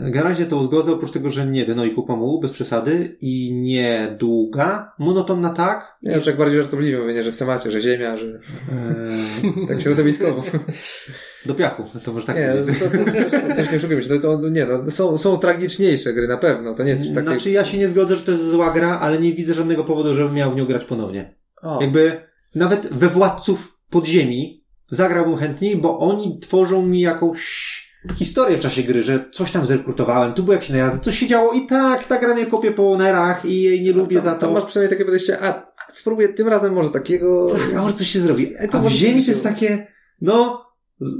Generalnie z tą zgodzę, oprócz tego, że nie deno i kupa mułu, bez przesady i nie długa, monotonna tak. Nie, to tak bardziej żartobliwie mówię, że w temacie, że ziemia, że E, tak środowiskowo. do piachu, to może tak Nie, powiedzieć. to, to, to też nie oszukujmy się, to, to nie, no, są, są tragiczniejsze gry na pewno, to nie jest już takie... Znaczy ja się nie zgodzę, że to jest zła gra, ale nie widzę żadnego powodu, żebym miał w nią grać ponownie. O. Jakby nawet we Władców Podziemi zagrałbym chętniej, bo oni tworzą mi jakąś historię w czasie gry, że coś tam zrekrutowałem, tu były jakieś najazdy, coś się działo i tak, ta gra mnie kopie po nerach i jej nie lubię tam, za to. Tam masz przynajmniej takie podejście, a, spróbuję tym razem może takiego... Tak, a może coś się zrobi. A to A w ziemi to jest takie, no,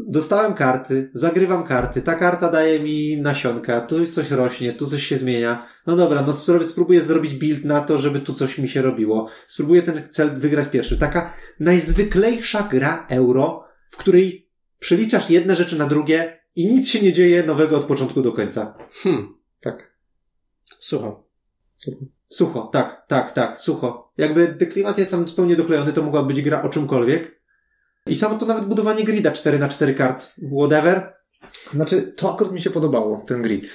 dostałem karty, zagrywam karty, ta karta daje mi nasionka, tu coś rośnie, tu coś się zmienia. No dobra, no spróbuję, spróbuję zrobić build na to, żeby tu coś mi się robiło. Spróbuję ten cel wygrać pierwszy. Taka najzwyklejsza gra euro, w której przeliczasz jedne rzeczy na drugie i nic się nie dzieje nowego od początku do końca. Hmm. Tak. Słucham. Sucho, tak, tak, tak, sucho. Jakby te klimat jest tam zupełnie doklejony, to mogła być gra o czymkolwiek. I samo to nawet budowanie grida 4 na 4 kart, whatever. Znaczy, to akurat mi się podobało, ten grid.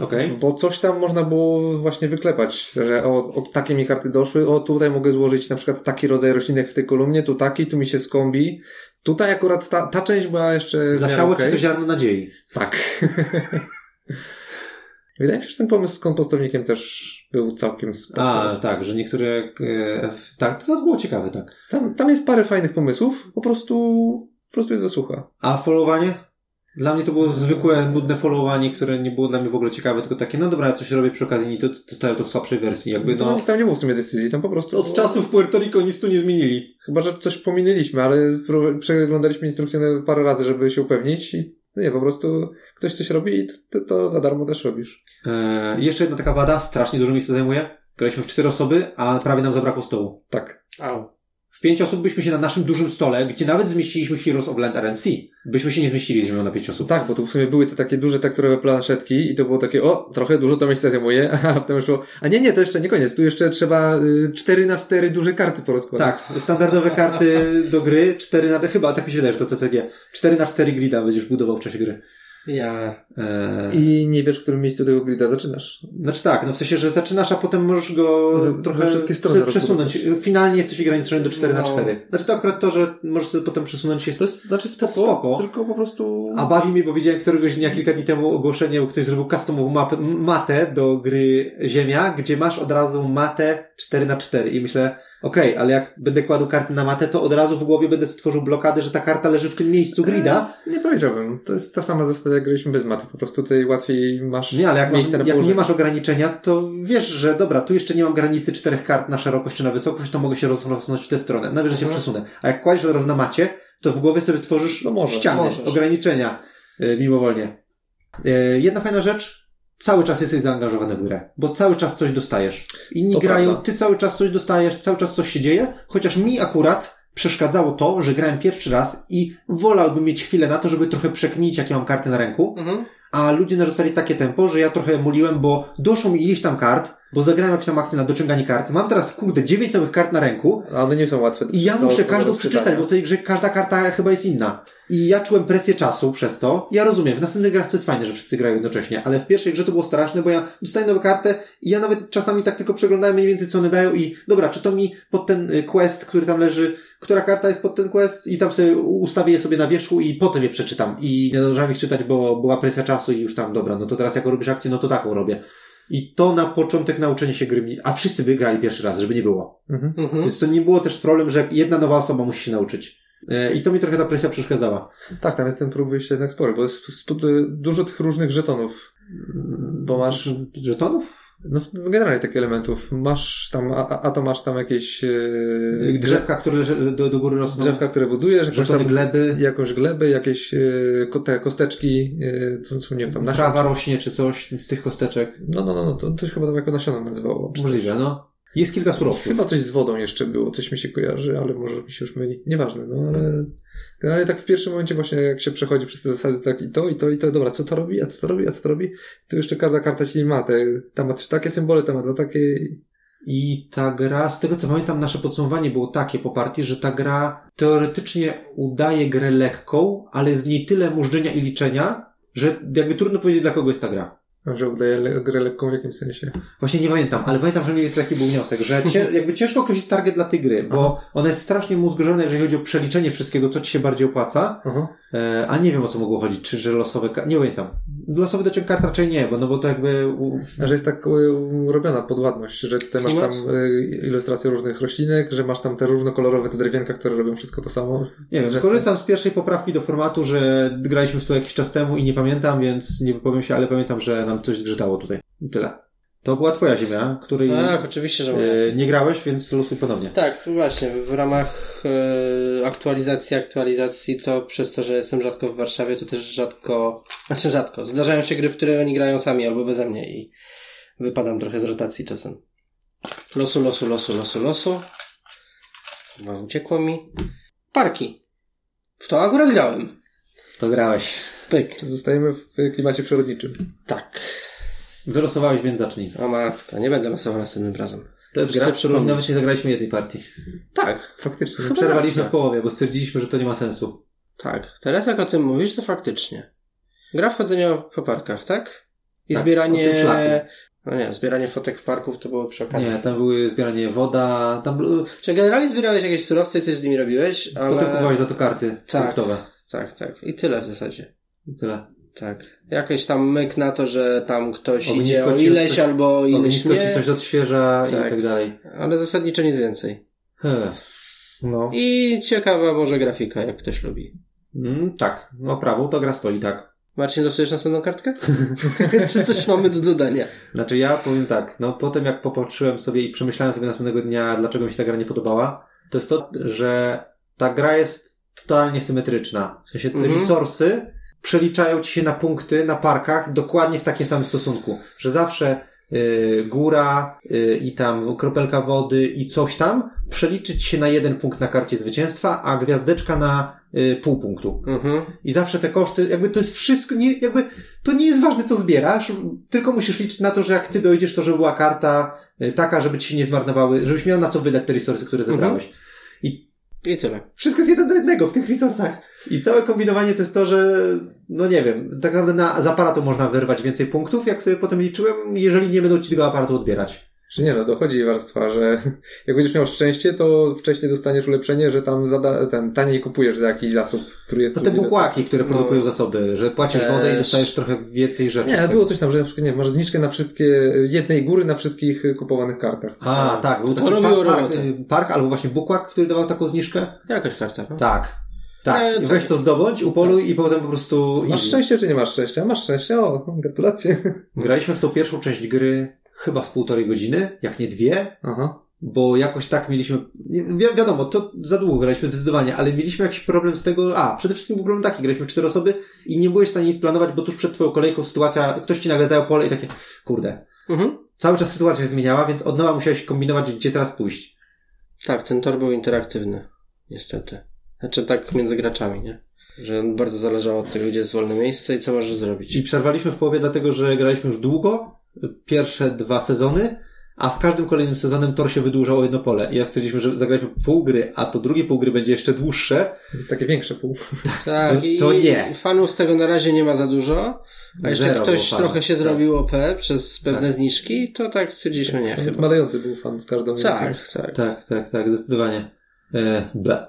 Okej. Bo coś tam można było właśnie wyklepać, że o, o takie mi karty doszły, o tutaj mogę złożyć na przykład taki rodzaj roślinek w tej kolumnie, tu taki, tu mi się skombi. Tutaj akurat ta, ta część była jeszcze... Zasiało okay. ci to ziarno nadziei. Tak. Wydaje mi się, że ten pomysł z kompostownikiem też był całkiem spoko. A, tak, że niektóre... E, tak, to, to było ciekawe, tak. Tam, tam jest parę fajnych pomysłów, po prostu, po prostu jest zasłucha. A followowanie? Dla mnie to było zwykłe, nudne followowanie, które nie było dla mnie w ogóle ciekawe, tylko takie, no dobra, ja coś robię przy okazji, nie to dostaję to w słabszej wersji. Jakby No, no, tam nie było w sumie decyzji, tam po prostu... od czasów Puerto Rico nic tu nie zmienili. Chyba, że coś pominęliśmy, ale przeglądaliśmy instrukcję parę razy, żeby się upewnić i nie, po prostu ktoś coś robi i ty to za darmo też robisz. E, jeszcze jedna taka wada, strasznie dużo miejsca zajmuje. Graliśmy w cztery osoby, a prawie nam zabrakło stołu. Tak. Au. W pięć osób byśmy się na naszym dużym stole, gdzie nawet zmieściliśmy Heroes of Land RNC, byśmy się nie zmieścili z nią na pięć osób. Tak, bo tu w sumie były te takie duże tekturowe planszetki i to było takie, o, trochę dużo to miejsca zajmuje, a potem szło, a nie, nie, to jeszcze nie koniec, tu jeszcze trzeba y, 4 na 4 duże karty porozkładać. Tak, standardowe karty do gry, 4 na, chyba tak mi się wydaje, że to TCG. 4 na 4 grida będziesz budował w czasie gry. Ja. Eee, I nie wiesz, w którym miejscu tego grida zaczynasz. Znaczy tak, no w sensie, że zaczynasz, a potem możesz go We- trochę wszystkie strony prze- przesunąć. Finalnie jesteś ograniczony do 4 na No. 4 Znaczy to akurat to, że możesz sobie potem przesunąć się To jest, znaczy spoko, spoko. tylko po prostu... A bawi mnie, bo widziałem któregoś dnia, kilka dni temu ogłoszenie, bo ktoś zrobił customową mapę, matę do gry Ziemia, gdzie masz od razu matę 4 na 4 i myślę, okej, ale jak będę kładł karty na matę, to od razu w głowie będę stworzył blokadę, że ta karta leży w tym miejscu grida. E, Nie powiedziałbym. To jest ta sama zasada, jak graliśmy bez maty. Po prostu tutaj łatwiej masz Nie, ale jak, masz, jak nie masz ograniczenia, to wiesz, że dobra, tu jeszcze nie mam granicy czterech kart na szerokość czy na wysokość, to mogę się rozrosnąć w tę stronę. Nawet, że się Mhm. przesunę. A jak kładziesz od razu na macie, to w głowie sobie tworzysz No możesz, ściany, możesz. ograniczenia y, mimowolnie. Y, jedna fajna rzecz, cały czas jesteś zaangażowany w grę, bo cały czas coś dostajesz. Inni To grają, prawda. ty cały czas coś dostajesz, cały czas coś się dzieje, chociaż mi akurat przeszkadzało to, że grałem pierwszy raz i wolałbym mieć chwilę na to, żeby trochę przekminić, jakie mam karty na ręku, Mhm. A ludzie narzucali takie tempo, że ja trochę muliłem, bo doszło mi ileś tam kart, bo zagrałem jakąś tam akcję na dociąganie kart. Mam teraz, kurde, dziewięć nowych kart na ręku A one nie są łatwe. i ja muszę każdą przeczytać, bo w tej grze każda karta chyba jest inna. I ja czułem presję czasu przez to. Ja rozumiem, w następnych grach to jest fajne, że wszyscy grają jednocześnie, ale w pierwszej grze to było straszne, bo ja dostaję nową kartę i ja nawet czasami tak tylko przeglądałem mniej więcej, co one dają i dobra, czy to mi pod ten y, quest, który tam leży, która karta jest pod ten quest i tam sobie ustawię je sobie na wierzchu i potem je przeczytam. I nie zdążyłem ich czytać, bo była presja czasu i już tam, dobra, no to teraz jak robisz akcję, no to taką robię. I to na początek nauczenie się gry, a wszyscy by grali pierwszy raz, żeby nie było. Mhm. Mhm. Więc to nie było też problem, że jedna nowa osoba musi się nauczyć. E, I to mi trochę ta presja przeszkadzała. Tak, tam jest ten próg wyjścia jednak spory, bo jest dużo tych różnych żetonów. Bo masz, Żetonów? No generalnie takich elementów. Masz tam, a, a to masz tam jakieś e, Drzewka, które do, do góry rosną. drzewka, które budujesz, jakąś tam, gleby. jakąś glebę, jakieś ko- te kosteczki, e, co, co nie wiem, tam Trawa rośnie czy coś z tych kosteczek. No, no, no, no to, to się chyba tam jako nasiona nazywało. czy coś. Możliwe, no. Jest kilka surowców. Chyba coś z wodą jeszcze było, coś mi się kojarzy, ale może mi się już myli. Nieważne, no ale generalnie tak w pierwszym momencie właśnie jak się przechodzi przez te zasady tak i to, i to, i to, dobra, co to robi, a co to robi, a co to robi, to jeszcze każda karta ci ma, te, tam ma trzy takie symbole, tam ma dwa takie I ta gra, z tego co pamiętam, nasze podsumowanie było takie po partii, że ta gra teoretycznie udaje grę lekką, ale jest w niej tyle mużdżenia i liczenia, że jakby trudno powiedzieć, dla kogo jest ta gra. Że udaje grę lekką w jakimś sensie. Właśnie nie pamiętam, ale pamiętam, że mniej więcej taki był wniosek, że cie, jakby ciężko określić target dla tej gry, bo ona jest strasznie mózgożona, jeżeli chodzi o przeliczenie wszystkiego, co ci się bardziej opłaca, Aha. E, a nie wiem o co mogło chodzić, czy że losowe, nie pamiętam. Losowy dociąg kart raczej nie, bo no bo to jakby A że jest tak y, robiona podładność, że tutaj masz tam y, ilustracje różnych roślinek, że masz tam te różnokolorowe te drewienka, które robią wszystko to samo. Nie wiem, korzystam z pierwszej poprawki do formatu, że graliśmy w to jakiś czas temu i nie pamiętam, więc nie wypowiem się, ale pamiętam, że nam coś zgrzytało tutaj. Tyle. To była twoja ziemia, której Tak, oczywiście, że e, nie grałeś, więc losuj ponownie. Tak, właśnie, w ramach e, aktualizacji, aktualizacji, to przez to, że jestem rzadko w Warszawie, to też rzadko, znaczy rzadko, zdarzają się gry, w które oni grają sami albo beze mnie i wypadam trochę z rotacji czasem. Losu, losu, losu, losu, losu. No, uciekło mi. Parki. W to akurat grałem. To grałeś. Pyk. Zostajemy w klimacie przyrodniczym. Tak. Wylosowałeś, więc zacznij. O matka, nie będę losował następnym razem. To jest gra, w którą nawet nie zagraliśmy jednej partii. Tak, Faktycznie. Chyba Przerwaliśmy racja. w połowie, bo stwierdziliśmy, że to nie ma sensu. tak. Teraz jak o tym mówisz, to faktycznie. Gra wchodzenia po parkach, tak? I Tak, zbieranie... No nie, zbieranie fotek w parków to było przy okazji. Nie, tam były zbieranie woda, tam Czy generalnie zbierałeś jakieś surowce i coś z nimi robiłeś, ale... potem kupowałeś za to karty Tak. punktowe. Tak, tak. I tyle w zasadzie. I Tyle. Tak. Jakiś tam myk na to, że tam ktoś Ognisko idzie o ileś coś- albo ileś Ognisko ci nie, coś odświeża Tak. i tak dalej. ale zasadniczo nic więcej. Ech. No. I ciekawa może grafika, jak ktoś lubi. Mm, tak, no prawo, to gra stoi, tak. Marcin, losujesz następną kartkę? Czy coś mamy do dodania? Znaczy ja powiem tak, no potem jak popatrzyłem sobie i przemyślałem sobie następnego dnia, dlaczego mi się ta gra nie podobała, to jest to, że ta gra jest totalnie symetryczna. W sensie te Mhm. resursy przeliczają ci się na punkty na parkach dokładnie w takim samym stosunku, że zawsze y, góra y, i tam kropelka wody i coś tam przeliczyć się na jeden punkt na karcie zwycięstwa, a gwiazdeczka na y, pół punktu. Mhm. I zawsze te koszty, jakby to jest wszystko, nie, jakby to nie jest ważne, co zbierasz, tylko musisz liczyć na to, że jak ty dojdziesz, to żeby była karta y, taka, żeby ci się nie zmarnowały, żebyś miał na co wydać te resursy, które zebrałeś. I I tyle. wszystko jest jeden do jednego w tych resursach. I całe kombinowanie to jest to, że, no nie wiem, tak naprawdę na, z aparatu można wyrwać więcej punktów, jak sobie potem liczyłem, jeżeli nie będą ci tego aparatu odbierać. Czy nie, no dochodzi warstwa, że jak będziesz miał szczęście, to wcześniej dostaniesz ulepszenie, że tam zada, ten, taniej kupujesz za jakiś zasób, który jest To tu te bukłaki, które No. produkują zasoby, że płacisz Też. wodę i dostajesz trochę więcej rzeczy. Nie, było coś tam, że na przykład nie, masz zniżkę na wszystkie, jednej góry na wszystkich kupowanych kartach. A, tak, był To taki park, park, park albo właśnie bukłak, który dawał taką zniżkę. Jakaś karta, no? Tak. Tak. Nie, weź to zdobądź, upoluj i potem po prostu. Masz szczęście czy nie masz szczęścia? Masz szczęście, o, gratulacje. Graliśmy w tą pierwszą część gry chyba z półtorej godziny, jak nie dwie, Aha. bo jakoś tak mieliśmy. Wi wiadomo, to za długo graliśmy zdecydowanie, ale mieliśmy jakiś problem z tego. A, przede wszystkim był problem taki, graliśmy cztery osoby i nie byłeś w stanie nic planować, bo tuż przed twoją kolejką sytuacja, ktoś ci nagle zajął pole i takie, kurde. Mhm. Cały czas sytuacja się zmieniała, więc od nowa musiałeś kombinować, gdzie teraz pójść. Tak, ten tor był interaktywny. Niestety. Znaczy tak między graczami, nie? Że bardzo zależało od tego, gdzie jest wolne miejsce i co możesz zrobić. I przerwaliśmy w połowie dlatego, że graliśmy już długo, pierwsze dwa sezony, a z każdym kolejnym sezonem tor się wydłużał o jedno pole. I jak stwierdziliśmy, że zagraliśmy pół gry, a to drugie pół gry będzie jeszcze dłuższe, Takie większe pół. Tak, To- i, to nie. fanów z tego na razie nie ma za dużo. A jeszcze Zero ktoś trochę się tak. zrobił OP przez pewne zniżki, to tak stwierdziliśmy nie chyba. Malejący był fan z każdą. Tak, tak. tak, tak, tak, zdecydowanie. E, ble.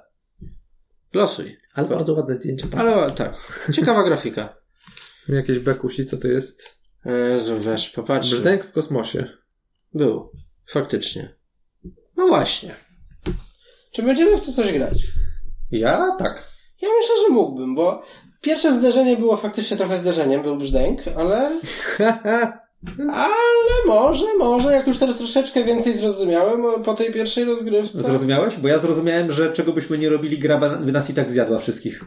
Losuj. Ale bardzo ładne zdjęcia. Ale tak. Ciekawa grafika. Jakieś bekusi, co to jest? Jezu, weź, popatrz. Brzdęk w kosmosie. Był. Faktycznie. No właśnie. Czy będziemy w to coś grać? Ja tak. Ja myślę, że mógłbym, bo pierwsze zderzenie było faktycznie trochę zderzeniem, był brzdęk, ale... Ale może, może, jak już teraz troszeczkę więcej zrozumiałem po tej pierwszej rozgrywce. Zrozumiałeś? Bo ja zrozumiałem, że czego byśmy nie robili, gra by nas i tak zjadła wszystkich.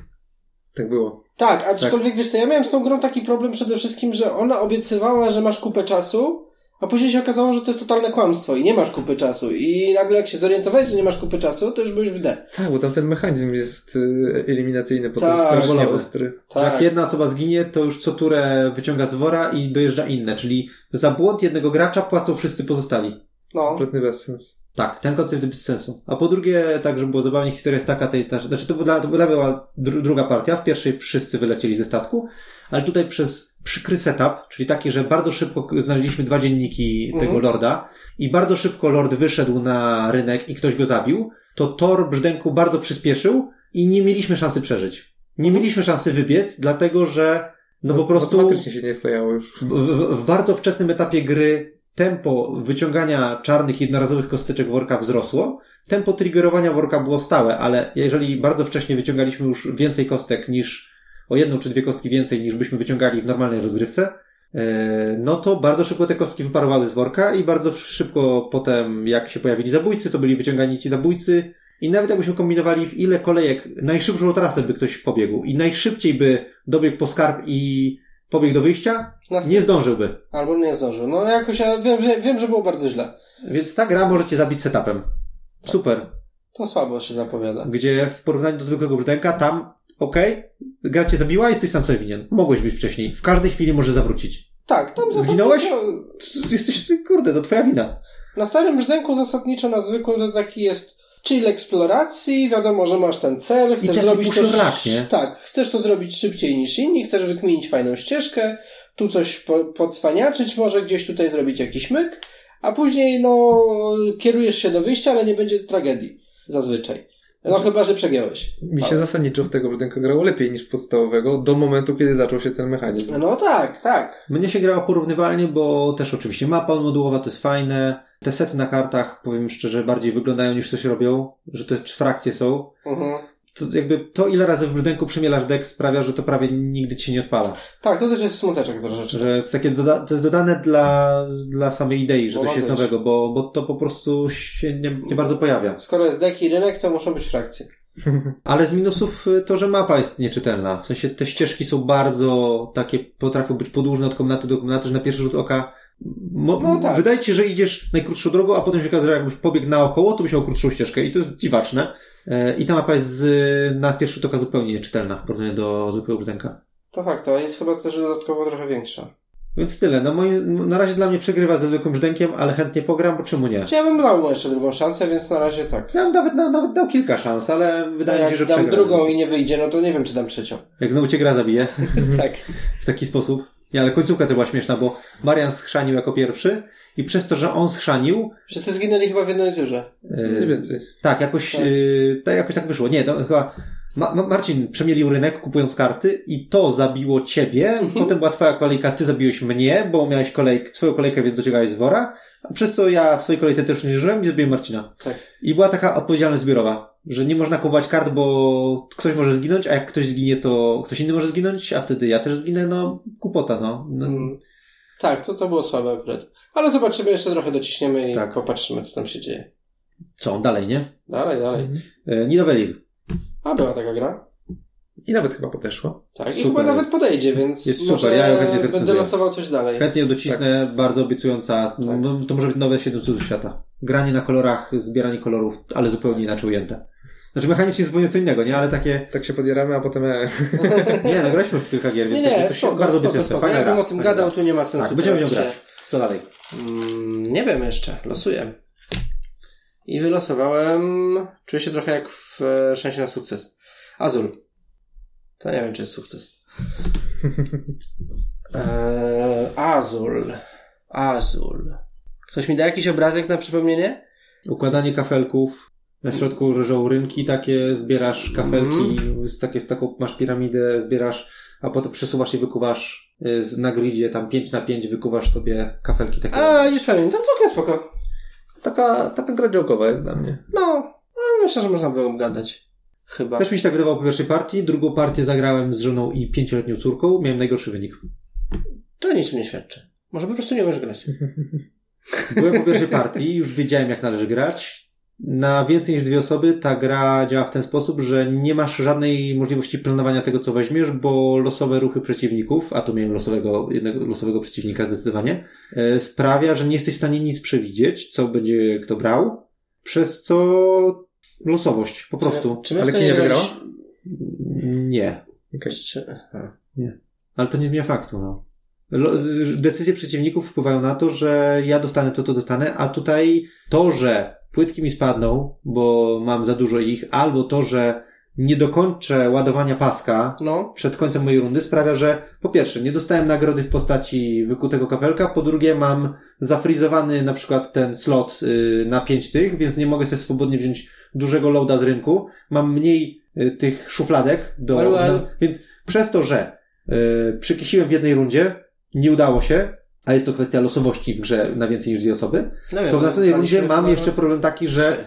Tak było. Tak, aczkolwiek wiesz co, ja miałem z tą grą taki problem przede wszystkim, że ona obiecywała, że masz kupę czasu, a później się okazało, że to jest totalne kłamstwo i nie masz kupy czasu. I nagle jak się zorientowałeś, że nie masz kupy czasu, to już byłeś w D. Tak, bo tam ten mechanizm jest y, eliminacyjny, bo to Tak, jest strasznie bolowy. ostry. Że Jak jedna osoba zginie, to już co turę wyciąga z wora i dojeżdża inne, czyli za błąd jednego gracza płacą wszyscy pozostali. No. Kompletny bezsens. Tak, ten koncept bez sensu. A po drugie, tak, żeby było zabawnie, historia jest taka, tej, ta, znaczy to, była, to była dru, druga partia, w pierwszej wszyscy wylecieli ze statku, ale tutaj przez przykry setup, czyli taki, że bardzo szybko znaleźliśmy dwa dzienniki tego Mhm. lorda i bardzo szybko lord wyszedł na rynek i ktoś go zabił, to tor brzdęku bardzo przyspieszył i nie mieliśmy szansy przeżyć. Nie mieliśmy szansy wybiec, dlatego że no po prostu Automatycznie się nie sklejało już. w, w, w bardzo wczesnym etapie gry tempo wyciągania czarnych jednorazowych kosteczek worka wzrosło. Tempo triggerowania worka było stałe, ale jeżeli bardzo wcześnie wyciągaliśmy już więcej kostek niż o jedną czy dwie kostki więcej niż byśmy wyciągali w normalnej rozgrywce, e, no to bardzo szybko te kostki wyparowały z worka i bardzo szybko potem, jak się pojawili zabójcy, to byli wyciągani ci zabójcy i nawet jakbyśmy kombinowali w ile kolejek, najszybszą trasę by ktoś pobiegł i najszybciej by dobiegł po skarb i pobiegł do wyjścia, Nas- nie zdążyłby. Albo nie zdążył. No jakoś ja wiem, że, wiem, że było bardzo źle. Więc ta gra może cię zabić setupem. Super. To słabo się zapowiada. Gdzie w porównaniu do zwykłego brzdęka, tam, okej, gra cię zabiła, jesteś sam sobie winien. Mogłeś być wcześniej. W każdej chwili może zawrócić. Tak, tam zasadniczo... Zginąłeś? Jesteś, kurde, to twoja wina. Na starym brzdęku zasadniczo na zwykłym to taki jest chill eksploracji, wiadomo, że masz ten cel, chcesz zrobić to... nie? Tak, chcesz to zrobić szybciej niż inni, chcesz wykminić fajną ścieżkę, tu coś po, podcwaniaczyć, może gdzieś tutaj zrobić jakiś myk, a później, no, kierujesz się do wyjścia, ale nie będzie tragedii. Zazwyczaj. No chyba, że przegiąłeś. Mi się zasadniczo w tego brzdęka grało lepiej niż w podstawowego, do momentu, kiedy zaczął się ten mechanizm. No tak, tak. Mnie się grało porównywalnie, bo też oczywiście mapa modułowa to jest fajne. Te sety na kartach, powiem szczerze, bardziej wyglądają niż coś robią, że te frakcje są. Mhm. To jakby to, ile razy w brzdęku przemielasz dek sprawia, że to prawie nigdy ci nie odpala. Tak, to też jest smuteczek troszeczkę. Że jest takie doda- to jest dodane dla, dla samej idei, że Bo coś jest nowego, bo, bo to po prostu się nie, nie bardzo pojawia. Skoro jest dek i rynek, to muszą być frakcje. Ale z minusów y, to, że mapa jest nieczytelna. W sensie te ścieżki są bardzo takie, potrafią być podłużne od komnaty do komnaty, że na pierwszy rzut oka mo- No tak. wydaje ci się, że idziesz najkrótszą drogą, a potem się okaże, że jakbyś pobiegł naokoło, to byś miał krótszą ścieżkę i to jest dziwaczne. E, I ta mapa jest z, na pierwszy rzut oka zupełnie nieczytelna w porównaniu do zwykłego brzdęka. To fakt, to jest chyba też dodatkowo trochę większa. Więc tyle. No moi, na razie dla mnie przegrywa ze zwykłym brzdękiem, ale chętnie pogram, bo czemu nie? Czy ja bym dał mu jeszcze drugą szansę, więc na razie tak. Ja bym nawet, na- nawet dał kilka szans, ale wydaje mi jak się, że dam przegra. drugą i nie wyjdzie, no to nie wiem, czy dam trzecią. Jak znowu cię gra zabije. tak. w taki sposób. Nie, ale końcówka to była śmieszna, bo Marian schrzanił jako pierwszy i przez to, że on schrzanił, Wszyscy zginęli chyba w jednej turze. e, Mniej więcej. tak, jakoś, Tak. e, tak, jakoś tak wyszło. Nie, to chyba Ma- Ma- Marcin przemielił rynek kupując karty i to zabiło ciebie, Mhm. potem była twoja kolejka, ty zabiłeś mnie, bo miałeś kolejk, swoją kolejkę, więc dociągałeś z wora, przez co ja w swojej kolejce też nie żyłem i zabiłem Marcina. Tak. I była taka odpowiedzialność zbiorowa, że nie można kupować kart, bo ktoś może zginąć, a jak ktoś zginie, to ktoś inny może zginąć, a wtedy ja też zginę, no, kupota, no. no Mm. Tak, to, to było słabe akurat. Ale zobaczymy, jeszcze trochę dociśniemy i Tak. popatrzymy, co tam się dzieje. Co, dalej, nie? Dalej, dalej. E, Nidovellir. A była taka gra. I nawet chyba podeszło. Tak, i Super chyba nawet jest. podejdzie, więc Jest może super, ja ją chętnie będę losował coś dalej. Chętnie ją docisnę, Tak. bardzo obiecująca. No, to może być nowe 7 cudów świata. Granie na kolorach, zbieranie kolorów, ale zupełnie inaczej ujęte. Znaczy mechanicznie zupełnie co innego, nie? Ale takie... Tak się podjaramy, a potem... E, Nie, no graliśmy w kilka gier, Nie, więc nie, jakby to się spoko, bardzo obiecujące. Fajna Jakbym gra. o tym gadał, gra. tu nie ma sensu. Tak, będziemy teraz grać. Co dalej? Mm, nie wiem jeszcze, losuję. I wylosowałem, czuję się trochę jak w e, szansie na sukces. Azul. To nie wiem, czy jest sukces. Eee, Azul. Azul. Ktoś mi da jakiś obrazek na przypomnienie? Układanie kafelków. Na środku leżą rynki takie, zbierasz kafelki, Mhm. z, takie, z taką masz piramidę, zbierasz, a potem przesuwasz i wykuwasz y, na gridzie, tam 5 na 5 wykuwasz sobie kafelki takie. A, już pamiętam, całkiem spoko. Taka, taka gra działkowa jak dla mnie. No, no myślę, że można było gadać. Chyba. Też mi się tak wydawało po pierwszej partii. Drugą partię zagrałem z żoną i pięcioletnią córką. Miałem najgorszy wynik. To niczym nie świadczy. Może po prostu nie umiesz grać. Byłem po pierwszej partii, już wiedziałem jak należy grać. Na więcej niż dwie osoby ta gra działa w ten sposób, że nie masz żadnej możliwości planowania tego, co weźmiesz, bo losowe ruchy przeciwników, a tu miałem losowego, jednego losowego przeciwnika zdecydowanie, e, sprawia, że nie jesteś w stanie nic przewidzieć, co będzie kto brał, przez co losowość, po prostu. Czy, czy Ale kto nie graliśmy? wygrał? Nie. Ale to nie zmienia faktu, no. Decyzje przeciwników wpływają na to, że ja dostanę to, to dostanę, a tutaj to, że płytki mi spadną, bo mam za dużo ich, albo to, że nie dokończę ładowania paska No, przed końcem mojej rundy sprawia, że po pierwsze, nie dostałem nagrody w postaci wykutego kafelka, po drugie mam zafrizowany na przykład ten slot y, na pięć tych, więc nie mogę sobie swobodnie wziąć dużego loada z rynku. Mam mniej y, tych szufladek do, Well, well. no, więc przez to, że y, przykisiłem w jednej rundzie, nie udało się, a jest to kwestia losowości w grze na więcej niż dwie osoby, no to w następnej rundzie graliśmy mam jeszcze problem taki, że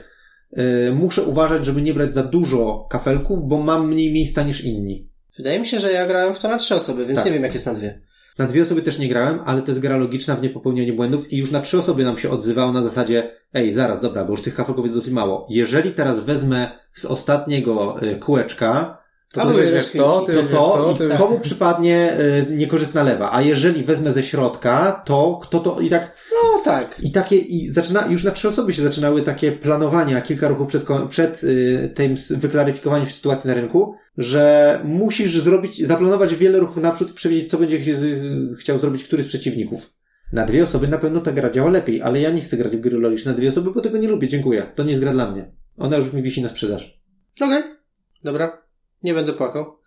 y, muszę uważać, żeby nie brać za dużo kafelków, bo mam mniej miejsca niż inni. Wydaje mi się, że ja grałem w to na trzy osoby, więc Tak. nie wiem, jak jest na dwie. Na dwie osoby też nie grałem, ale to jest gra logiczna w niepopełnianiu błędów i już na trzy osoby nam się odzywało na zasadzie ej, zaraz, dobra, bo już tych kafelków jest dosyć mało. Jeżeli teraz wezmę z ostatniego y, kółeczka, To ty reszki- to, ty to weźmiesz to to, i komu przypadnie y, niekorzystna lewa, a jeżeli wezmę ze środka, to kto to i tak No tak. i takie, i zaczyna, już na trzy osoby się zaczynały takie planowania, kilka ruchów przed, przed y, tym wyklaryfikowaniem sytuacji na rynku, że musisz zrobić, zaplanować wiele ruchów naprzód i przewidzieć, co będzie ch- chciał zrobić któryś z przeciwników. Na dwie osoby na pewno ta gra działa lepiej, ale ja nie chcę grać w gry logiczne na dwie osoby, bo tego nie lubię, dziękuję. To nie jest gra dla mnie. Ona już mi wisi na sprzedaż. Okej. Dobra. Nie będę płakał.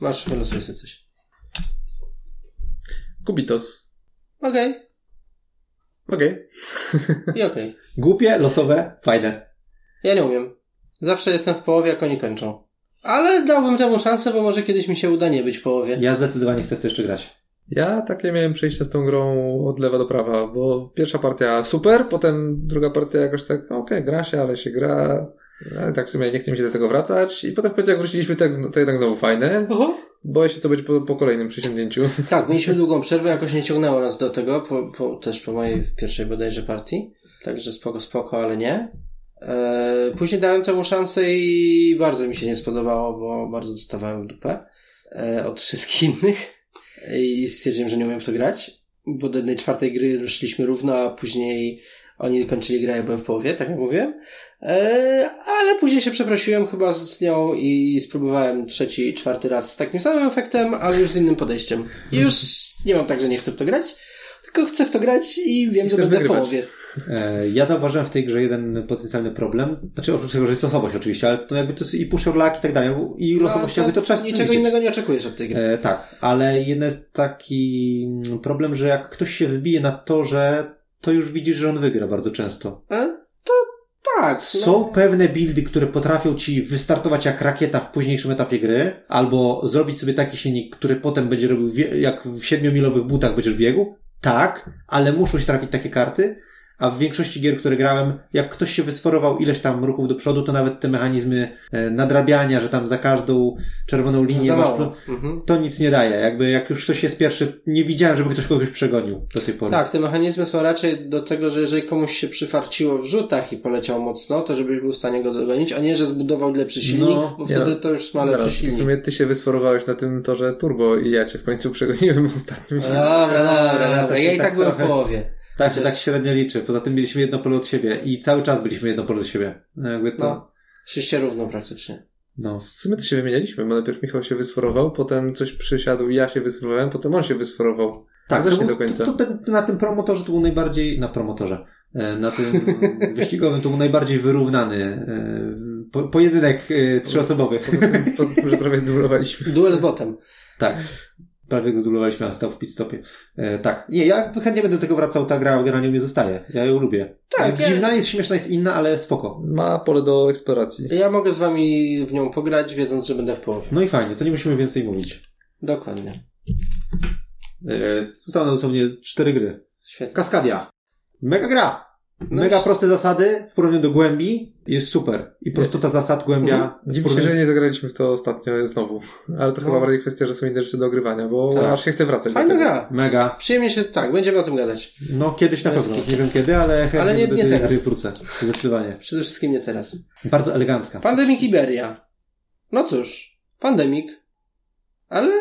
Masz, wylosuj sobie coś. Kubitos. Okej. Okej. I okej. Głupie, losowe, fajne. Ja nie umiem. Zawsze jestem w połowie, jak oni kończą. Ale dałbym temu szansę, bo może kiedyś mi się uda nie być w połowie. Ja zdecydowanie chcę w to jeszcze grać. Ja takie miałem przejście z tą grą od lewa do prawa, bo pierwsza partia super, potem druga partia jakoś tak, okej, gra się, ale się gra, ale tak w sumie nie chce mi się do tego wracać i potem w końcu jak wróciliśmy, to, jak- to jednak znowu fajne. Boję się, co będzie po, po kolejnym przysięgnięciu. Tak, mieliśmy długą przerwę, jakoś nie ciągnęło nas do tego, po, po, też po mojej pierwszej bodajże partii. Także spoko, spoko, ale nie. Eee, później dałem temu szansę i bardzo mi się nie spodobało, bo bardzo dostawałem w dupę eee, od wszystkich innych i stwierdziłem, że nie umiem w to grać, bo do jednej czwartej gry szliśmy równo, a później oni kończyli grę, ja byłem w połowie, tak jak mówiłem. Eee, ale później się przeprosiłem chyba z nią i spróbowałem trzeci, czwarty raz z takim samym efektem, ale już z innym podejściem. I już nie mam tak, że nie chcę w to grać, tylko chcę w to grać i wiem, I że będę w wygrywać. połowie. E, Ja zauważyłem w tej grze jeden potencjalny problem. Znaczy, oprócz tego, że jest losowość oczywiście, ale to jakby to jest i push or luck i tak dalej. I losowość jakby to czas No, Niczego innego nie oczekujesz od tej gry. E, tak, ale jeden jest taki mm, problem, że jak ktoś się wybije na torze, to już widzisz, że on wygra bardzo często. E? Tak. Są pewne buildy, które potrafią ci wystartować jak rakieta w późniejszym etapie gry, albo zrobić sobie taki silnik, który potem będzie robił jak w siedmiomilowych butach będziesz biegł. Tak, ale muszą się trafić takie karty. A w większości gier, które grałem, jak ktoś się wysforował ileś tam ruchów do przodu, to nawet te mechanizmy e, nadrabiania, że tam za każdą czerwoną linię Za masz. Mhm. To nic nie daje. Jakby jak już ktoś jest pierwszy, nie widziałem, żeby ktoś kogoś przegonił do tej pory. Tak, te mechanizmy są raczej do tego, że jeżeli komuś się przyfarciło w rzutach i poleciał mocno, to żebyś był w stanie go dogonić, a nie, że zbudował lepszy silnik, No, bo wtedy no. to już ma lepszy Zaraz, w silnik. sumie ty się wysforowałeś na tym torze turbo i ja cię w końcu przegoniłem w ostatnim Dobra, dobra, to dobra. Ja i tak tak byłem w połowie. Tak się Chociaż- tak średnio liczy. Poza tym mieliśmy jedno pole od siebie i cały czas byliśmy jedno pole od siebie. No jakby to... No. Równo praktycznie. No. W sumie to się wymienialiśmy, bo najpierw Michał się wysforował, potem coś przysiadł, ja się wysforowałem, potem on się wysforował. Tak, to też to nie był, do końca. To, to, ten- na tym promotorze to był najbardziej, na promotorze, e, na tym wyścigowym to był najbardziej wyrównany e, po, pojedynek e, trzyosobowy. Poza tym, poza tym, że prawie zdublowaliśmy. Duel z botem. Tak. Prawie go zdulowaliśmy, a stał w pit-stopie. E, tak. Nie, ja chętnie będę do tego wracał, ta gra generalnie mnie zostaje. Ja ją lubię. Tak, jest ja- dziwna, jest śmieszna, jest inna, ale spoko. Ma pole do eksploracji. Ja mogę z wami w nią pograć, wiedząc, że będę w połowie. No i fajnie, to nie musimy więcej mówić. Dokładnie. E, zostały dosłownie cztery gry. Świetnie. Kaskadia. Mega gra. No Mega proste zasady w porównaniu do głębi jest super. I prostota zasad głębia. Mhm. Dziwi się, porównaniu- że nie zagraliśmy w to ostatnio znowu. Ale to No. chyba bardziej kwestia, że są inne rzeczy do ogrywania, bo Tak. aż się chce wracać Fajna gra. Mega. Przyjemnie się, tak, będziemy o tym gadać. No kiedyś na pewno. Nie wiem kiedy, ale chętnie Ale nie- do nie tej teraz. gry wrócę. Zdecydowanie. Przede wszystkim nie teraz. Bardzo elegancka. Pandemik Iberia. No cóż, pandemik, ale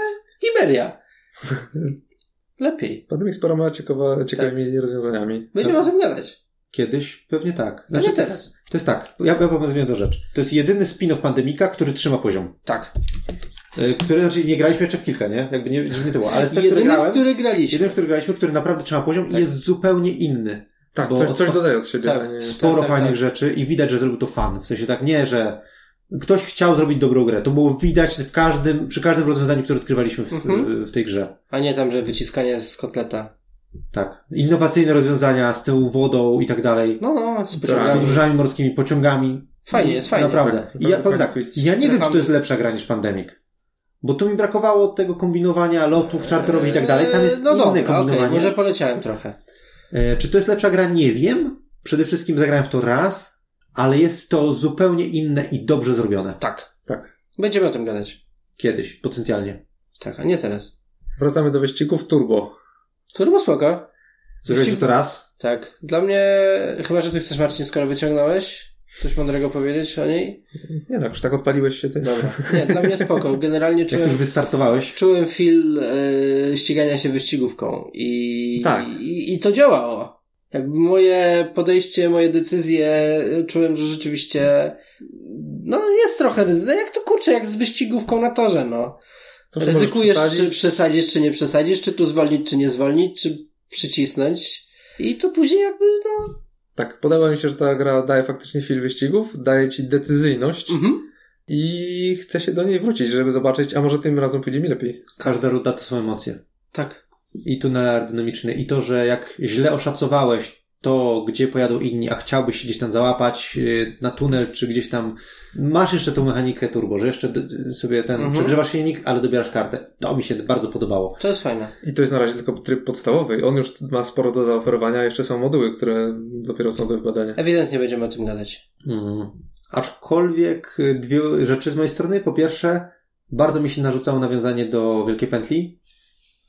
Iberia. Lepiej. Pandemik sporo ma ciekawa, ciekawymi rozwiązaniami. Będziemy o tym gadać. Kiedyś? Pewnie tak. No Znaczy, nie teraz. to jest tak. Ja, ja powiem jedną rzecz. To jest jedyny spin-off Pandemika, który trzyma poziom. Tak. E, Który, znaczy nie graliśmy jeszcze w kilka, nie? Jakby nie, nie było. Ale z Jedyny, w grałem, który graliśmy. jedyny, który graliśmy, który naprawdę trzyma poziom i Tak. jest zupełnie inny. Tak, coś, coś dodaje od siebie. Tak. nie... sporo tak, fajnych tak. rzeczy i widać, że zrobił to fan. W sensie tak nie, że ktoś chciał zrobić dobrą grę. To było widać w każdym, przy każdym rozwiązaniu, które odkrywaliśmy w, Mhm. w tej grze. A nie tam, że wyciskanie z kotleta. Tak. Innowacyjne rozwiązania z tą wodą i tak dalej. No, no, z Tak. pociągami. Podróżami morskimi, pociągami. Fajnie, jest fajnie. Naprawdę. Tak, I ja bardzo powiem tak, twist. ja nie wiem, czy to jest lepsza gra niż Pandemic. Bo tu mi brakowało tego kombinowania lotów czarterowych i tak dalej. Tam jest no inne dobra, kombinowanie. okej, może poleciałem trochę. E, Czy to jest lepsza gra? Nie wiem. Przede wszystkim zagrałem w to raz, ale jest to zupełnie inne i dobrze zrobione. Tak. Tak. Będziemy o tym gadać. Kiedyś, potencjalnie. Tak, a nie teraz. Wracamy do wyścigów turbo. Turbo spoko. Zagraliśmy to raz. Tak. Dla mnie, chyba, że ty chcesz Marcin, skoro wyciągnąłeś, coś mądrego powiedzieć o niej? Nie no, już tak odpaliłeś się ty. Dobra. Nie, dla mnie spoko. Generalnie Jak to czułem, już wystartowałeś. czułem feel e, ścigania się wyścigówką i, Tak. i, i to działało. Jakby moje podejście, moje decyzje e, czułem, że rzeczywiście no jest trochę ryzyko. Jak to kurczę, jak z wyścigówką na torze, no. Ryzykujesz, przesadzić. czy przesadzisz, czy nie przesadzisz, czy tu zwolnić, czy nie zwolnić, czy przycisnąć. I to później jakby, no, Tak, podoba mi się, że ta gra daje faktycznie chwil wyścigów, daje ci decyzyjność Mhm. i chcę się do niej wrócić, żeby zobaczyć, a może tym razem pójdzie mi lepiej. Każda ruta to są emocje. Tak. I tunel aerodynamiczny, i to, że jak źle oszacowałeś to, gdzie pojadą inni, a chciałbyś się gdzieś tam załapać yy, na tunel, czy gdzieś tam masz jeszcze tą mechanikę turbo, że jeszcze sobie ten, Mhm. przegrzewasz silnik, ale dobierasz kartę. To mi się bardzo podobało. To jest fajne. I to jest na razie tylko tryb podstawowy. On już ma sporo do zaoferowania, jeszcze są moduły, które dopiero są do wbadania. Ewidentnie będziemy o tym gadać. Mm. Aczkolwiek y, dwie rzeczy z mojej strony. Po pierwsze, bardzo mi się narzucało nawiązanie do Wielkiej Pętli,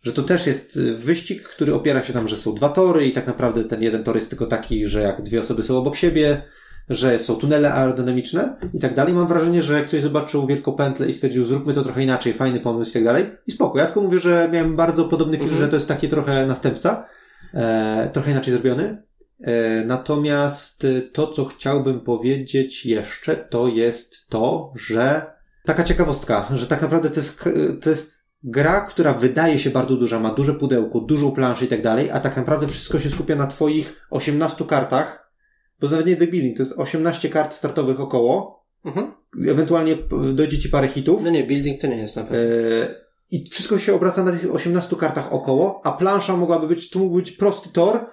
że to też jest y, wyścig, który opiera się tam, że są dwa tory i tak naprawdę ten jeden tor jest tylko taki, że jak dwie osoby są obok siebie, że są tunele aerodynamiczne i tak dalej. Mam wrażenie, że ktoś zobaczył Wielką Pętlę i stwierdził, zróbmy to trochę inaczej, fajny pomysł i tak dalej. I spoko. Ja tylko mówię, że miałem bardzo podobny film, Mhm. że to jest taki trochę następca, e, trochę inaczej zrobiony. E, Natomiast y, to, co chciałbym powiedzieć jeszcze, to jest to, że taka ciekawostka, że tak naprawdę to jest, to jest gra, która wydaje się bardzo duża, ma duże pudełko, dużą planszę i tak dalej, a tak naprawdę wszystko się skupia na twoich 18 kartach, bo nawet nie debilnie, to jest 18 kart startowych około, Mhm. ewentualnie dojdzie ci parę hitów, No nie, building to nie jest na pewno. E, I wszystko się obraca na tych 18 kartach około, a plansza mogłaby być, tu mógł być prosty tor,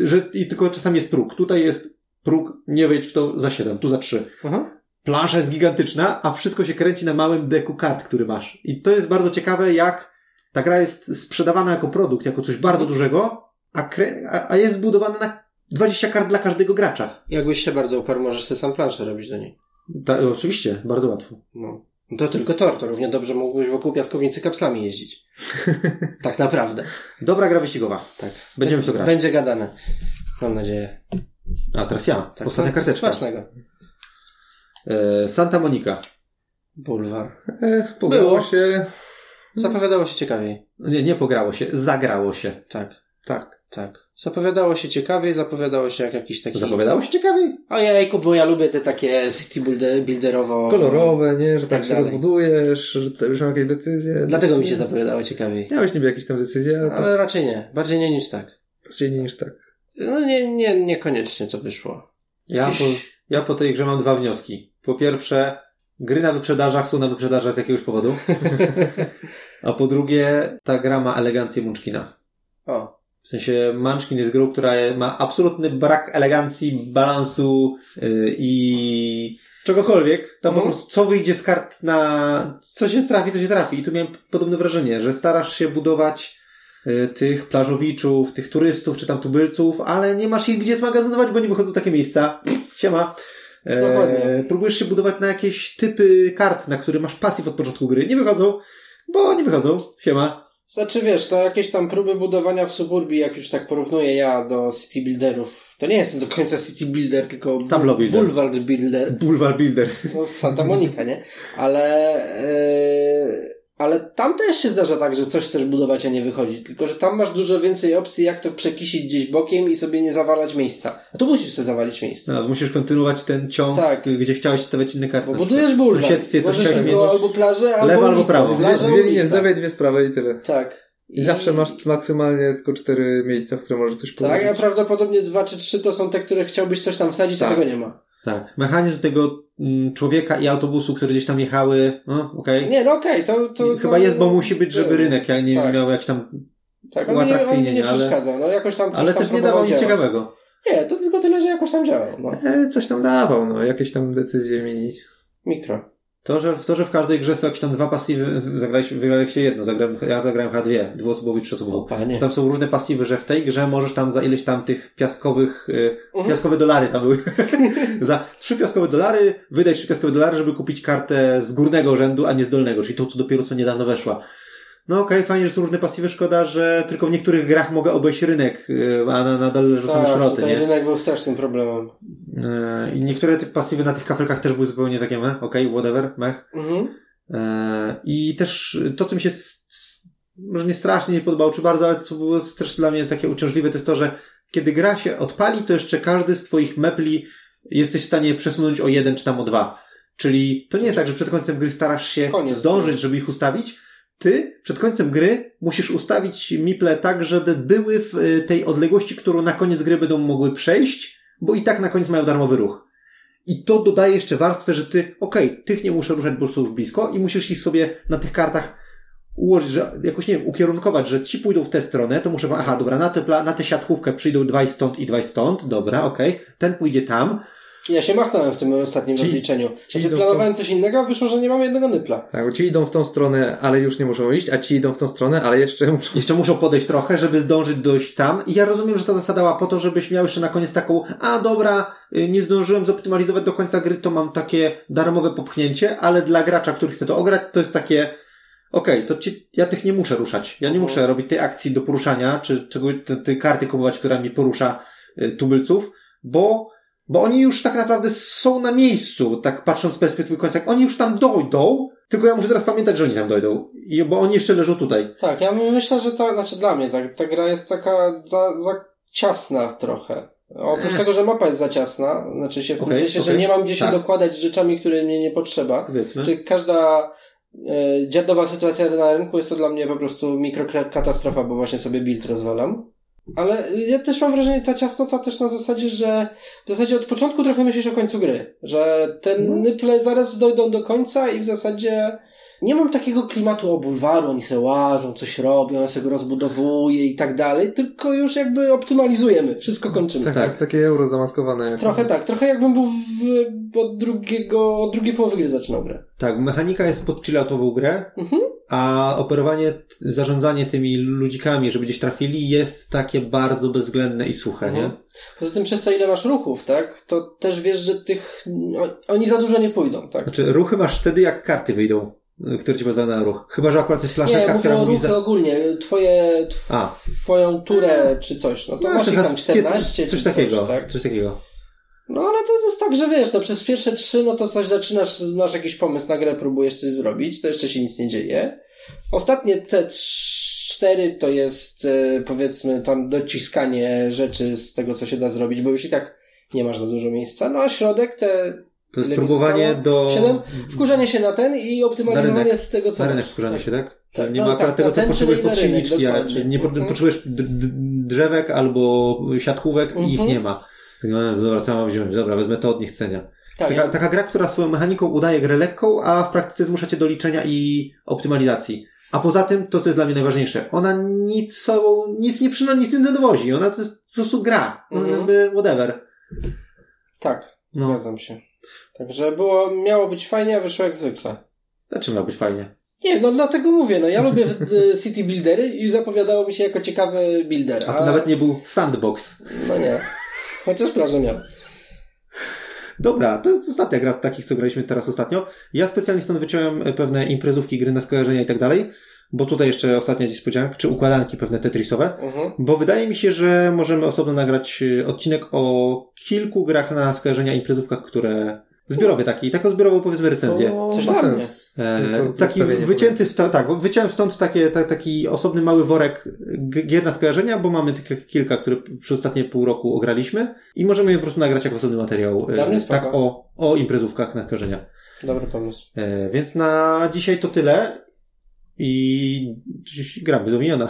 że i tylko czasami jest próg. Tutaj jest próg, nie wejdź w to za 7, tu za 3. Mhm. Plansza jest gigantyczna, a wszystko się kręci na małym deku kart, który masz. I to jest bardzo ciekawe, jak ta gra jest sprzedawana jako produkt, jako coś bardzo dużego, a, krę- a, a jest zbudowana na 20 kart dla każdego gracza. Jakbyś się bardzo uparł, możesz sobie sam planszę robić do niej. Ta, oczywiście, bardzo łatwo. No. No To tylko tor, to równie dobrze mógłbyś wokół piaskownicy kapslami jeździć. tak naprawdę. Dobra gra wyścigowa. Tak. Będziemy w to grać. Będzie gadane. Mam nadzieję. A teraz ja. Tak, Ostatnia to karteczka. Smacznego. E, Santa Monica. Bulwar. E, pograło Było. się. Zapowiadało się ciekawiej. Nie, nie pograło się, zagrało się. Tak. Tak. Tak. Zapowiadało się ciekawiej, zapowiadało się jak jakiś taki... Zapowiadało się ciekawiej? Ojejku, bo ja lubię te takie city builder, builderowo... Kolorowe, nie? Że tak, tak się dalej. rozbudujesz, że te, już mam jakieś decyzje. Dlatego mi się zapowiadało ciekawiej. Miałeś niby jakieś tam decyzje, ale, ale... Ale raczej nie. Bardziej nie niż tak. bardziej nie niż tak. No nie, nie, niekoniecznie to wyszło. Ja po, ja po tej grze mam dwa wnioski. Po pierwsze, gry na wyprzedażach są na wyprzedażach z jakiegoś powodu. A po drugie, ta gra ma elegancję Munchkina. O. W sensie Munchkin jest grą, która ma absolutny brak elegancji, balansu yy, i czegokolwiek. Tam po Mhm. prostu co wyjdzie z kart na... Co się trafi, to się trafi. I tu miałem podobne wrażenie, że starasz się budować y, tych plażowiczów, tych turystów, czy tam tubylców, ale nie masz ich gdzie zmagazynować, bo nie wychodzą takie miejsca. Siema. Dokładnie. E, próbujesz się budować na jakieś typy kart, na które masz pasyw od początku gry. Nie wychodzą, bo nie wychodzą. Siema. Znaczy wiesz, to jakieś tam próby budowania w suburbii, jak już tak porównuję ja do city builderów, to nie jest do końca city builder, tylko Tableau builder. bulwark builder. Bulwar Builder. No, Santa Monica, nie? Ale, yy, ale tam też się zdarza tak, że coś chcesz budować, a nie wychodzi. Tylko, że tam masz dużo więcej opcji, jak to przekisić gdzieś bokiem i sobie nie zawalać miejsca. A tu musisz sobie zawalić miejsce. No, musisz kontynuować ten ciąg, Tak. gdzie chciałeś stawiać inne karty. Bo budujesz bulwar. W sąsiedztwie coś chciałeś mieć. albo plażę, albo Lewo, albo prawo. Dwie, linie z lewej, dwie z prawej i tyle. Tak. I zawsze masz maksymalnie tylko cztery miejsca, w które możesz coś Tak, położyć. a prawdopodobnie dwa czy trzy to są te, które chciałbyś coś tam wsadzić, a Tak. tego nie ma. Tak. Mechanizm tego mm, człowieka i autobusu, które gdzieś tam jechały, no okej. Nie, no okej, to, to... I Chyba to- jest, bo musi być, żeby to- rynek ja nie Tak. miał jak tam... Tak, on nie, on nie ale- przeszkadzał, no jakoś tam Ale tam też nie dawał nic ciekawego. Nie, to tylko tyle, że jakoś tam działał, no. E, coś tam dawał, no. Jakieś tam decyzje mi... Mikro. To że, to, że w każdej grze są jakieś tam dwa pasywy, zagrałeś, wygrałeś się jedno, zagrałem, ja zagrałem chyba dwie, dwuosobowy i trzyosobowy. Że tam są różne pasywy, że w tej grze możesz tam za ileś tam tych piaskowych, y, Mhm. piaskowe dolary tam były. za trzy piaskowe dolary wydaj trzy piaskowe dolary, żeby kupić kartę z górnego rzędu, a nie z dolnego, czyli tą, co dopiero co niedawno weszła. No okej, fajnie, że są różne pasywy, szkoda, że tylko w niektórych grach mogę obejść rynek, y, a na, na dole leżą same Tak, szroty, tutaj nie? rynek był strasznym problemem. Y, I niektóre te pasywy na tych kafelkach też były zupełnie takie meh, okej, whatever, mech. Mhm. E, I też to, co mi się może nie strasznie nie podobało, czy bardzo, ale co było też dla mnie takie uciążliwe, to jest to, że kiedy gra się odpali, to jeszcze każdy z twoich mepli jesteś w stanie przesunąć o jeden czy tam o dwa. Czyli to nie jest tak, że przed końcem gry starasz się Koniec. zdążyć, żeby ich ustawić. Ty przed końcem gry musisz ustawić miple tak, żeby były w y, tej odległości, którą na koniec gry będą mogły przejść, bo i tak na koniec mają darmowy ruch. I to dodaje jeszcze warstwę, że ty, okej, tych nie muszę ruszać, bo są już blisko i musisz ich sobie na tych kartach ułożyć, że jakoś, nie wiem, ukierunkować, że ci pójdą w tę stronę, to muszę, aha, dobra, na tę, na tę siatkówkę przyjdą dwaj stąd i dwaj stąd, dobra, okej, ten pójdzie tam, Ja się machnąłem w tym ostatnim Ci- rozliczeniu. ci Znaczy, planowałem coś innego, a wyszło, że nie mamy jednego nypla. Tak, bo ci idą w tą stronę, ale już nie muszą iść, a ci idą w tą stronę, ale jeszcze muszą... Jeszcze muszą podejść trochę, żeby zdążyć dojść tam. I ja rozumiem, że ta zasada była po to, żebyś miał jeszcze na koniec taką, a dobra, y, nie zdążyłem zoptymalizować do końca gry, to mam takie darmowe popchnięcie, ale dla gracza, który chce to ograć, to jest takie, okej, to ci, ja tych nie muszę ruszać. Ja nie Mhm. muszę robić tej akcji do poruszania, czy czego, te, te karty kupować, która mi porusza y, tubylców, bo, bo oni już tak naprawdę są na miejscu, tak patrząc z perspektywy końca. Oni już tam dojdą, tylko ja muszę teraz pamiętać, że oni tam dojdą. I, bo oni jeszcze leżą tutaj. Tak, ja myślę, że ta, znaczy dla mnie tak, ta gra jest taka za, za ciasna trochę. Oprócz tego, że mapa jest za ciasna, znaczy się w tym Okej, sensie, że okej. nie mam gdzie się Tak. dokładać rzeczami, które mnie nie potrzeba. Powiedzmy. Czy każda e, dziadowa sytuacja na rynku jest to dla mnie po prostu mikrokatastrofa, bo właśnie sobie build rozwalam. Ale ja też mam wrażenie, ta ciasnota też na zasadzie, że w zasadzie od początku trochę myślisz o końcu gry. Że te nyple zaraz dojdą do końca i w zasadzie nie mam takiego klimatu o bulwaru, oni se łażą, coś robią, ja sobie go rozbudowuję i tak dalej, tylko już jakby optymalizujemy, wszystko kończymy. Tak, to jest takie euro zamaskowane. Jak... Trochę tak, trochę jakbym był w, od drugiego, od drugiej połowy gry zaczynał grę. Tak, mechanika jest pod chilloutową grę, Mhm. a operowanie, zarządzanie tymi ludzikami, żeby gdzieś trafili, jest takie bardzo bezwzględne i suche, nie? Mhm. Poza tym przez to, ile masz ruchów, tak, to też wiesz, że tych, oni za dużo nie pójdą, tak? Znaczy, ruchy masz wtedy, jak karty wyjdą, y, które ci pozwalają na ruch. Chyba, że akurat jest planszetka, Nie, mówię która o mówi... ruchy Za... ogólnie, twoje, tw- A. twoją turę czy coś, no to masz ich chyba tam z 14 coś czy takiego, coś, tak? coś takiego. No ale to jest tak, że wiesz, no przez pierwsze trzy, no to coś zaczynasz, masz jakiś pomysł na grę, próbujesz coś zrobić, to jeszcze się nic nie dzieje. Ostatnie te cztery to jest e, powiedzmy tam dociskanie rzeczy z tego, co się da zrobić, bo już i tak nie masz za dużo miejsca. No a środek te To jest próbowanie do... Siedem? wkurzanie się na ten i optymalizowanie z tego, co Na rynek wkurzanie Tak. się, tak? Tak, nie no ma tak, tego, co potrzebujesz pod silniczki, a nie Mhm. potrzebujesz drzewek albo siatkówek i ich Mhm. nie ma. Dobra, to mam wziąć, dobra, wezmę to od niechcenia. Tak, Taka, ja- taka gra, która swoją mechaniką udaje grę lekką, a w praktyce zmusza cię do liczenia i optymalizacji. A poza tym, to co jest dla mnie najważniejsze, ona nic sobą, nic nie przynosi, nic nie dowozi. Ona to jest po prostu gra. No Mhm. jakby whatever. tak, No. zgadzam się. Także było, miało być fajnie, a wyszło jak zwykle. Znaczy ma być fajnie. Nie, no dlatego mówię, no ja lubię e, city buildery i zapowiadało mi się jako ciekawy builder. A to nawet nie był sandbox. No nie. Chociaż plażę miał. Dobra, to jest ostatnia gra z takich, co graliśmy teraz ostatnio. Ja specjalnie stąd wyciąłem e, pewne imprezówki, gry na skojarzenia i tak dalej, bo tutaj jeszcze ostatnio gdzieś powiedziałem, czy układanki pewne tetrisowe, Mhm. bo wydaje mi się, że możemy osobno nagrać e, odcinek o kilku grach na skojarzenia, imprezówkach, które... Zbiorowy taki, taką zbiorową powiedzmy recenzję. To Coś ma sens. E, taki wycięty, sta, tak, wyciąłem stąd takie, ta, taki osobny mały worek g- gier na skojarzenia, bo mamy tych kilka, które przez ostatnie pół roku ograliśmy i możemy je po prostu nagrać jako osobny materiał. E, tak o, o imprezówkach na skojarzenia. Dobry pomysł. E, więc na dzisiaj to tyle i gramy do miniona.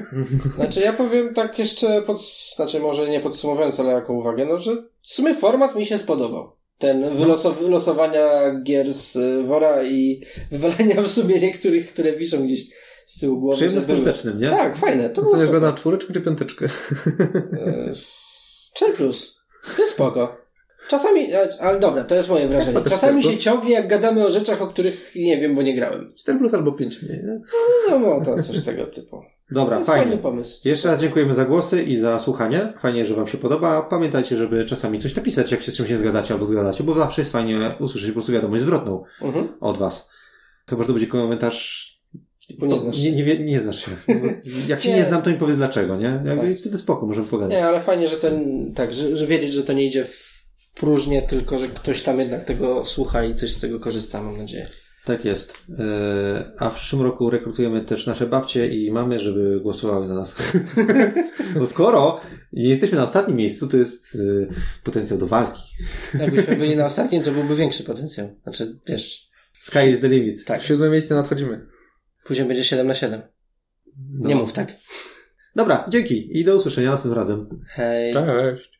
Znaczy ja powiem tak jeszcze, pod, znaczy może nie podsumowując, ale jako uwagę, no że w sumie format mi się spodobał. Ten wylosow- wylosowania gier z wora i wywalania w sumie niektórych, które wiszą gdzieś z tyłu głowy. Przyjemny że z pożytecznym, nie? Tak, fajne. To spoko. na czwóreczkę czy piąteczkę? E, 4 plus. To jest spoko. Czasami, a- ale dobra, to jest moje wrażenie. Czasami się ciągnie, jak gadamy o rzeczach, o których nie wiem, bo nie grałem. 4 plus albo 5 mniej. nie? No, no to coś tego typu. Dobra, jest fajny fajnie. pomysł. Jeszcze raz dziękujemy za głosy i za słuchanie. Fajnie, że Wam się podoba. Pamiętajcie, żeby czasami coś napisać, jak się z czymś nie zgadzacie albo zgadzacie, bo zawsze jest fajnie usłyszeć po prostu wiadomość zwrotną Mhm. od Was. Chyba, że to będzie komentarz Typu nie znasz się. Nie, nie, nie znasz się. Jak się nie. Nie. znam, to mi powiedz dlaczego, nie? Jakby Tak. wtedy spoko, możemy pogadać. Nie, ale fajnie, że ten, tak, że, że wiedzieć, że to nie idzie w próżnię, tylko że ktoś tam jednak tego słucha i coś z tego korzysta, mam nadzieję. Tak jest. E, A w przyszłym roku rekrutujemy też nasze babcie i mamy, żeby głosowały na nas. Bo skoro nie jesteśmy na ostatnim miejscu, to jest e, potencjał do walki. Jakbyśmy byli na ostatnim, to byłby większy potencjał. Znaczy, wiesz, Sky is the limit. tak, W siódme miejsce nadchodzimy. później będzie 7 na 7. No. Nie mów tak. Dobra, dzięki i do usłyszenia następnym razem. Hej. Cześć.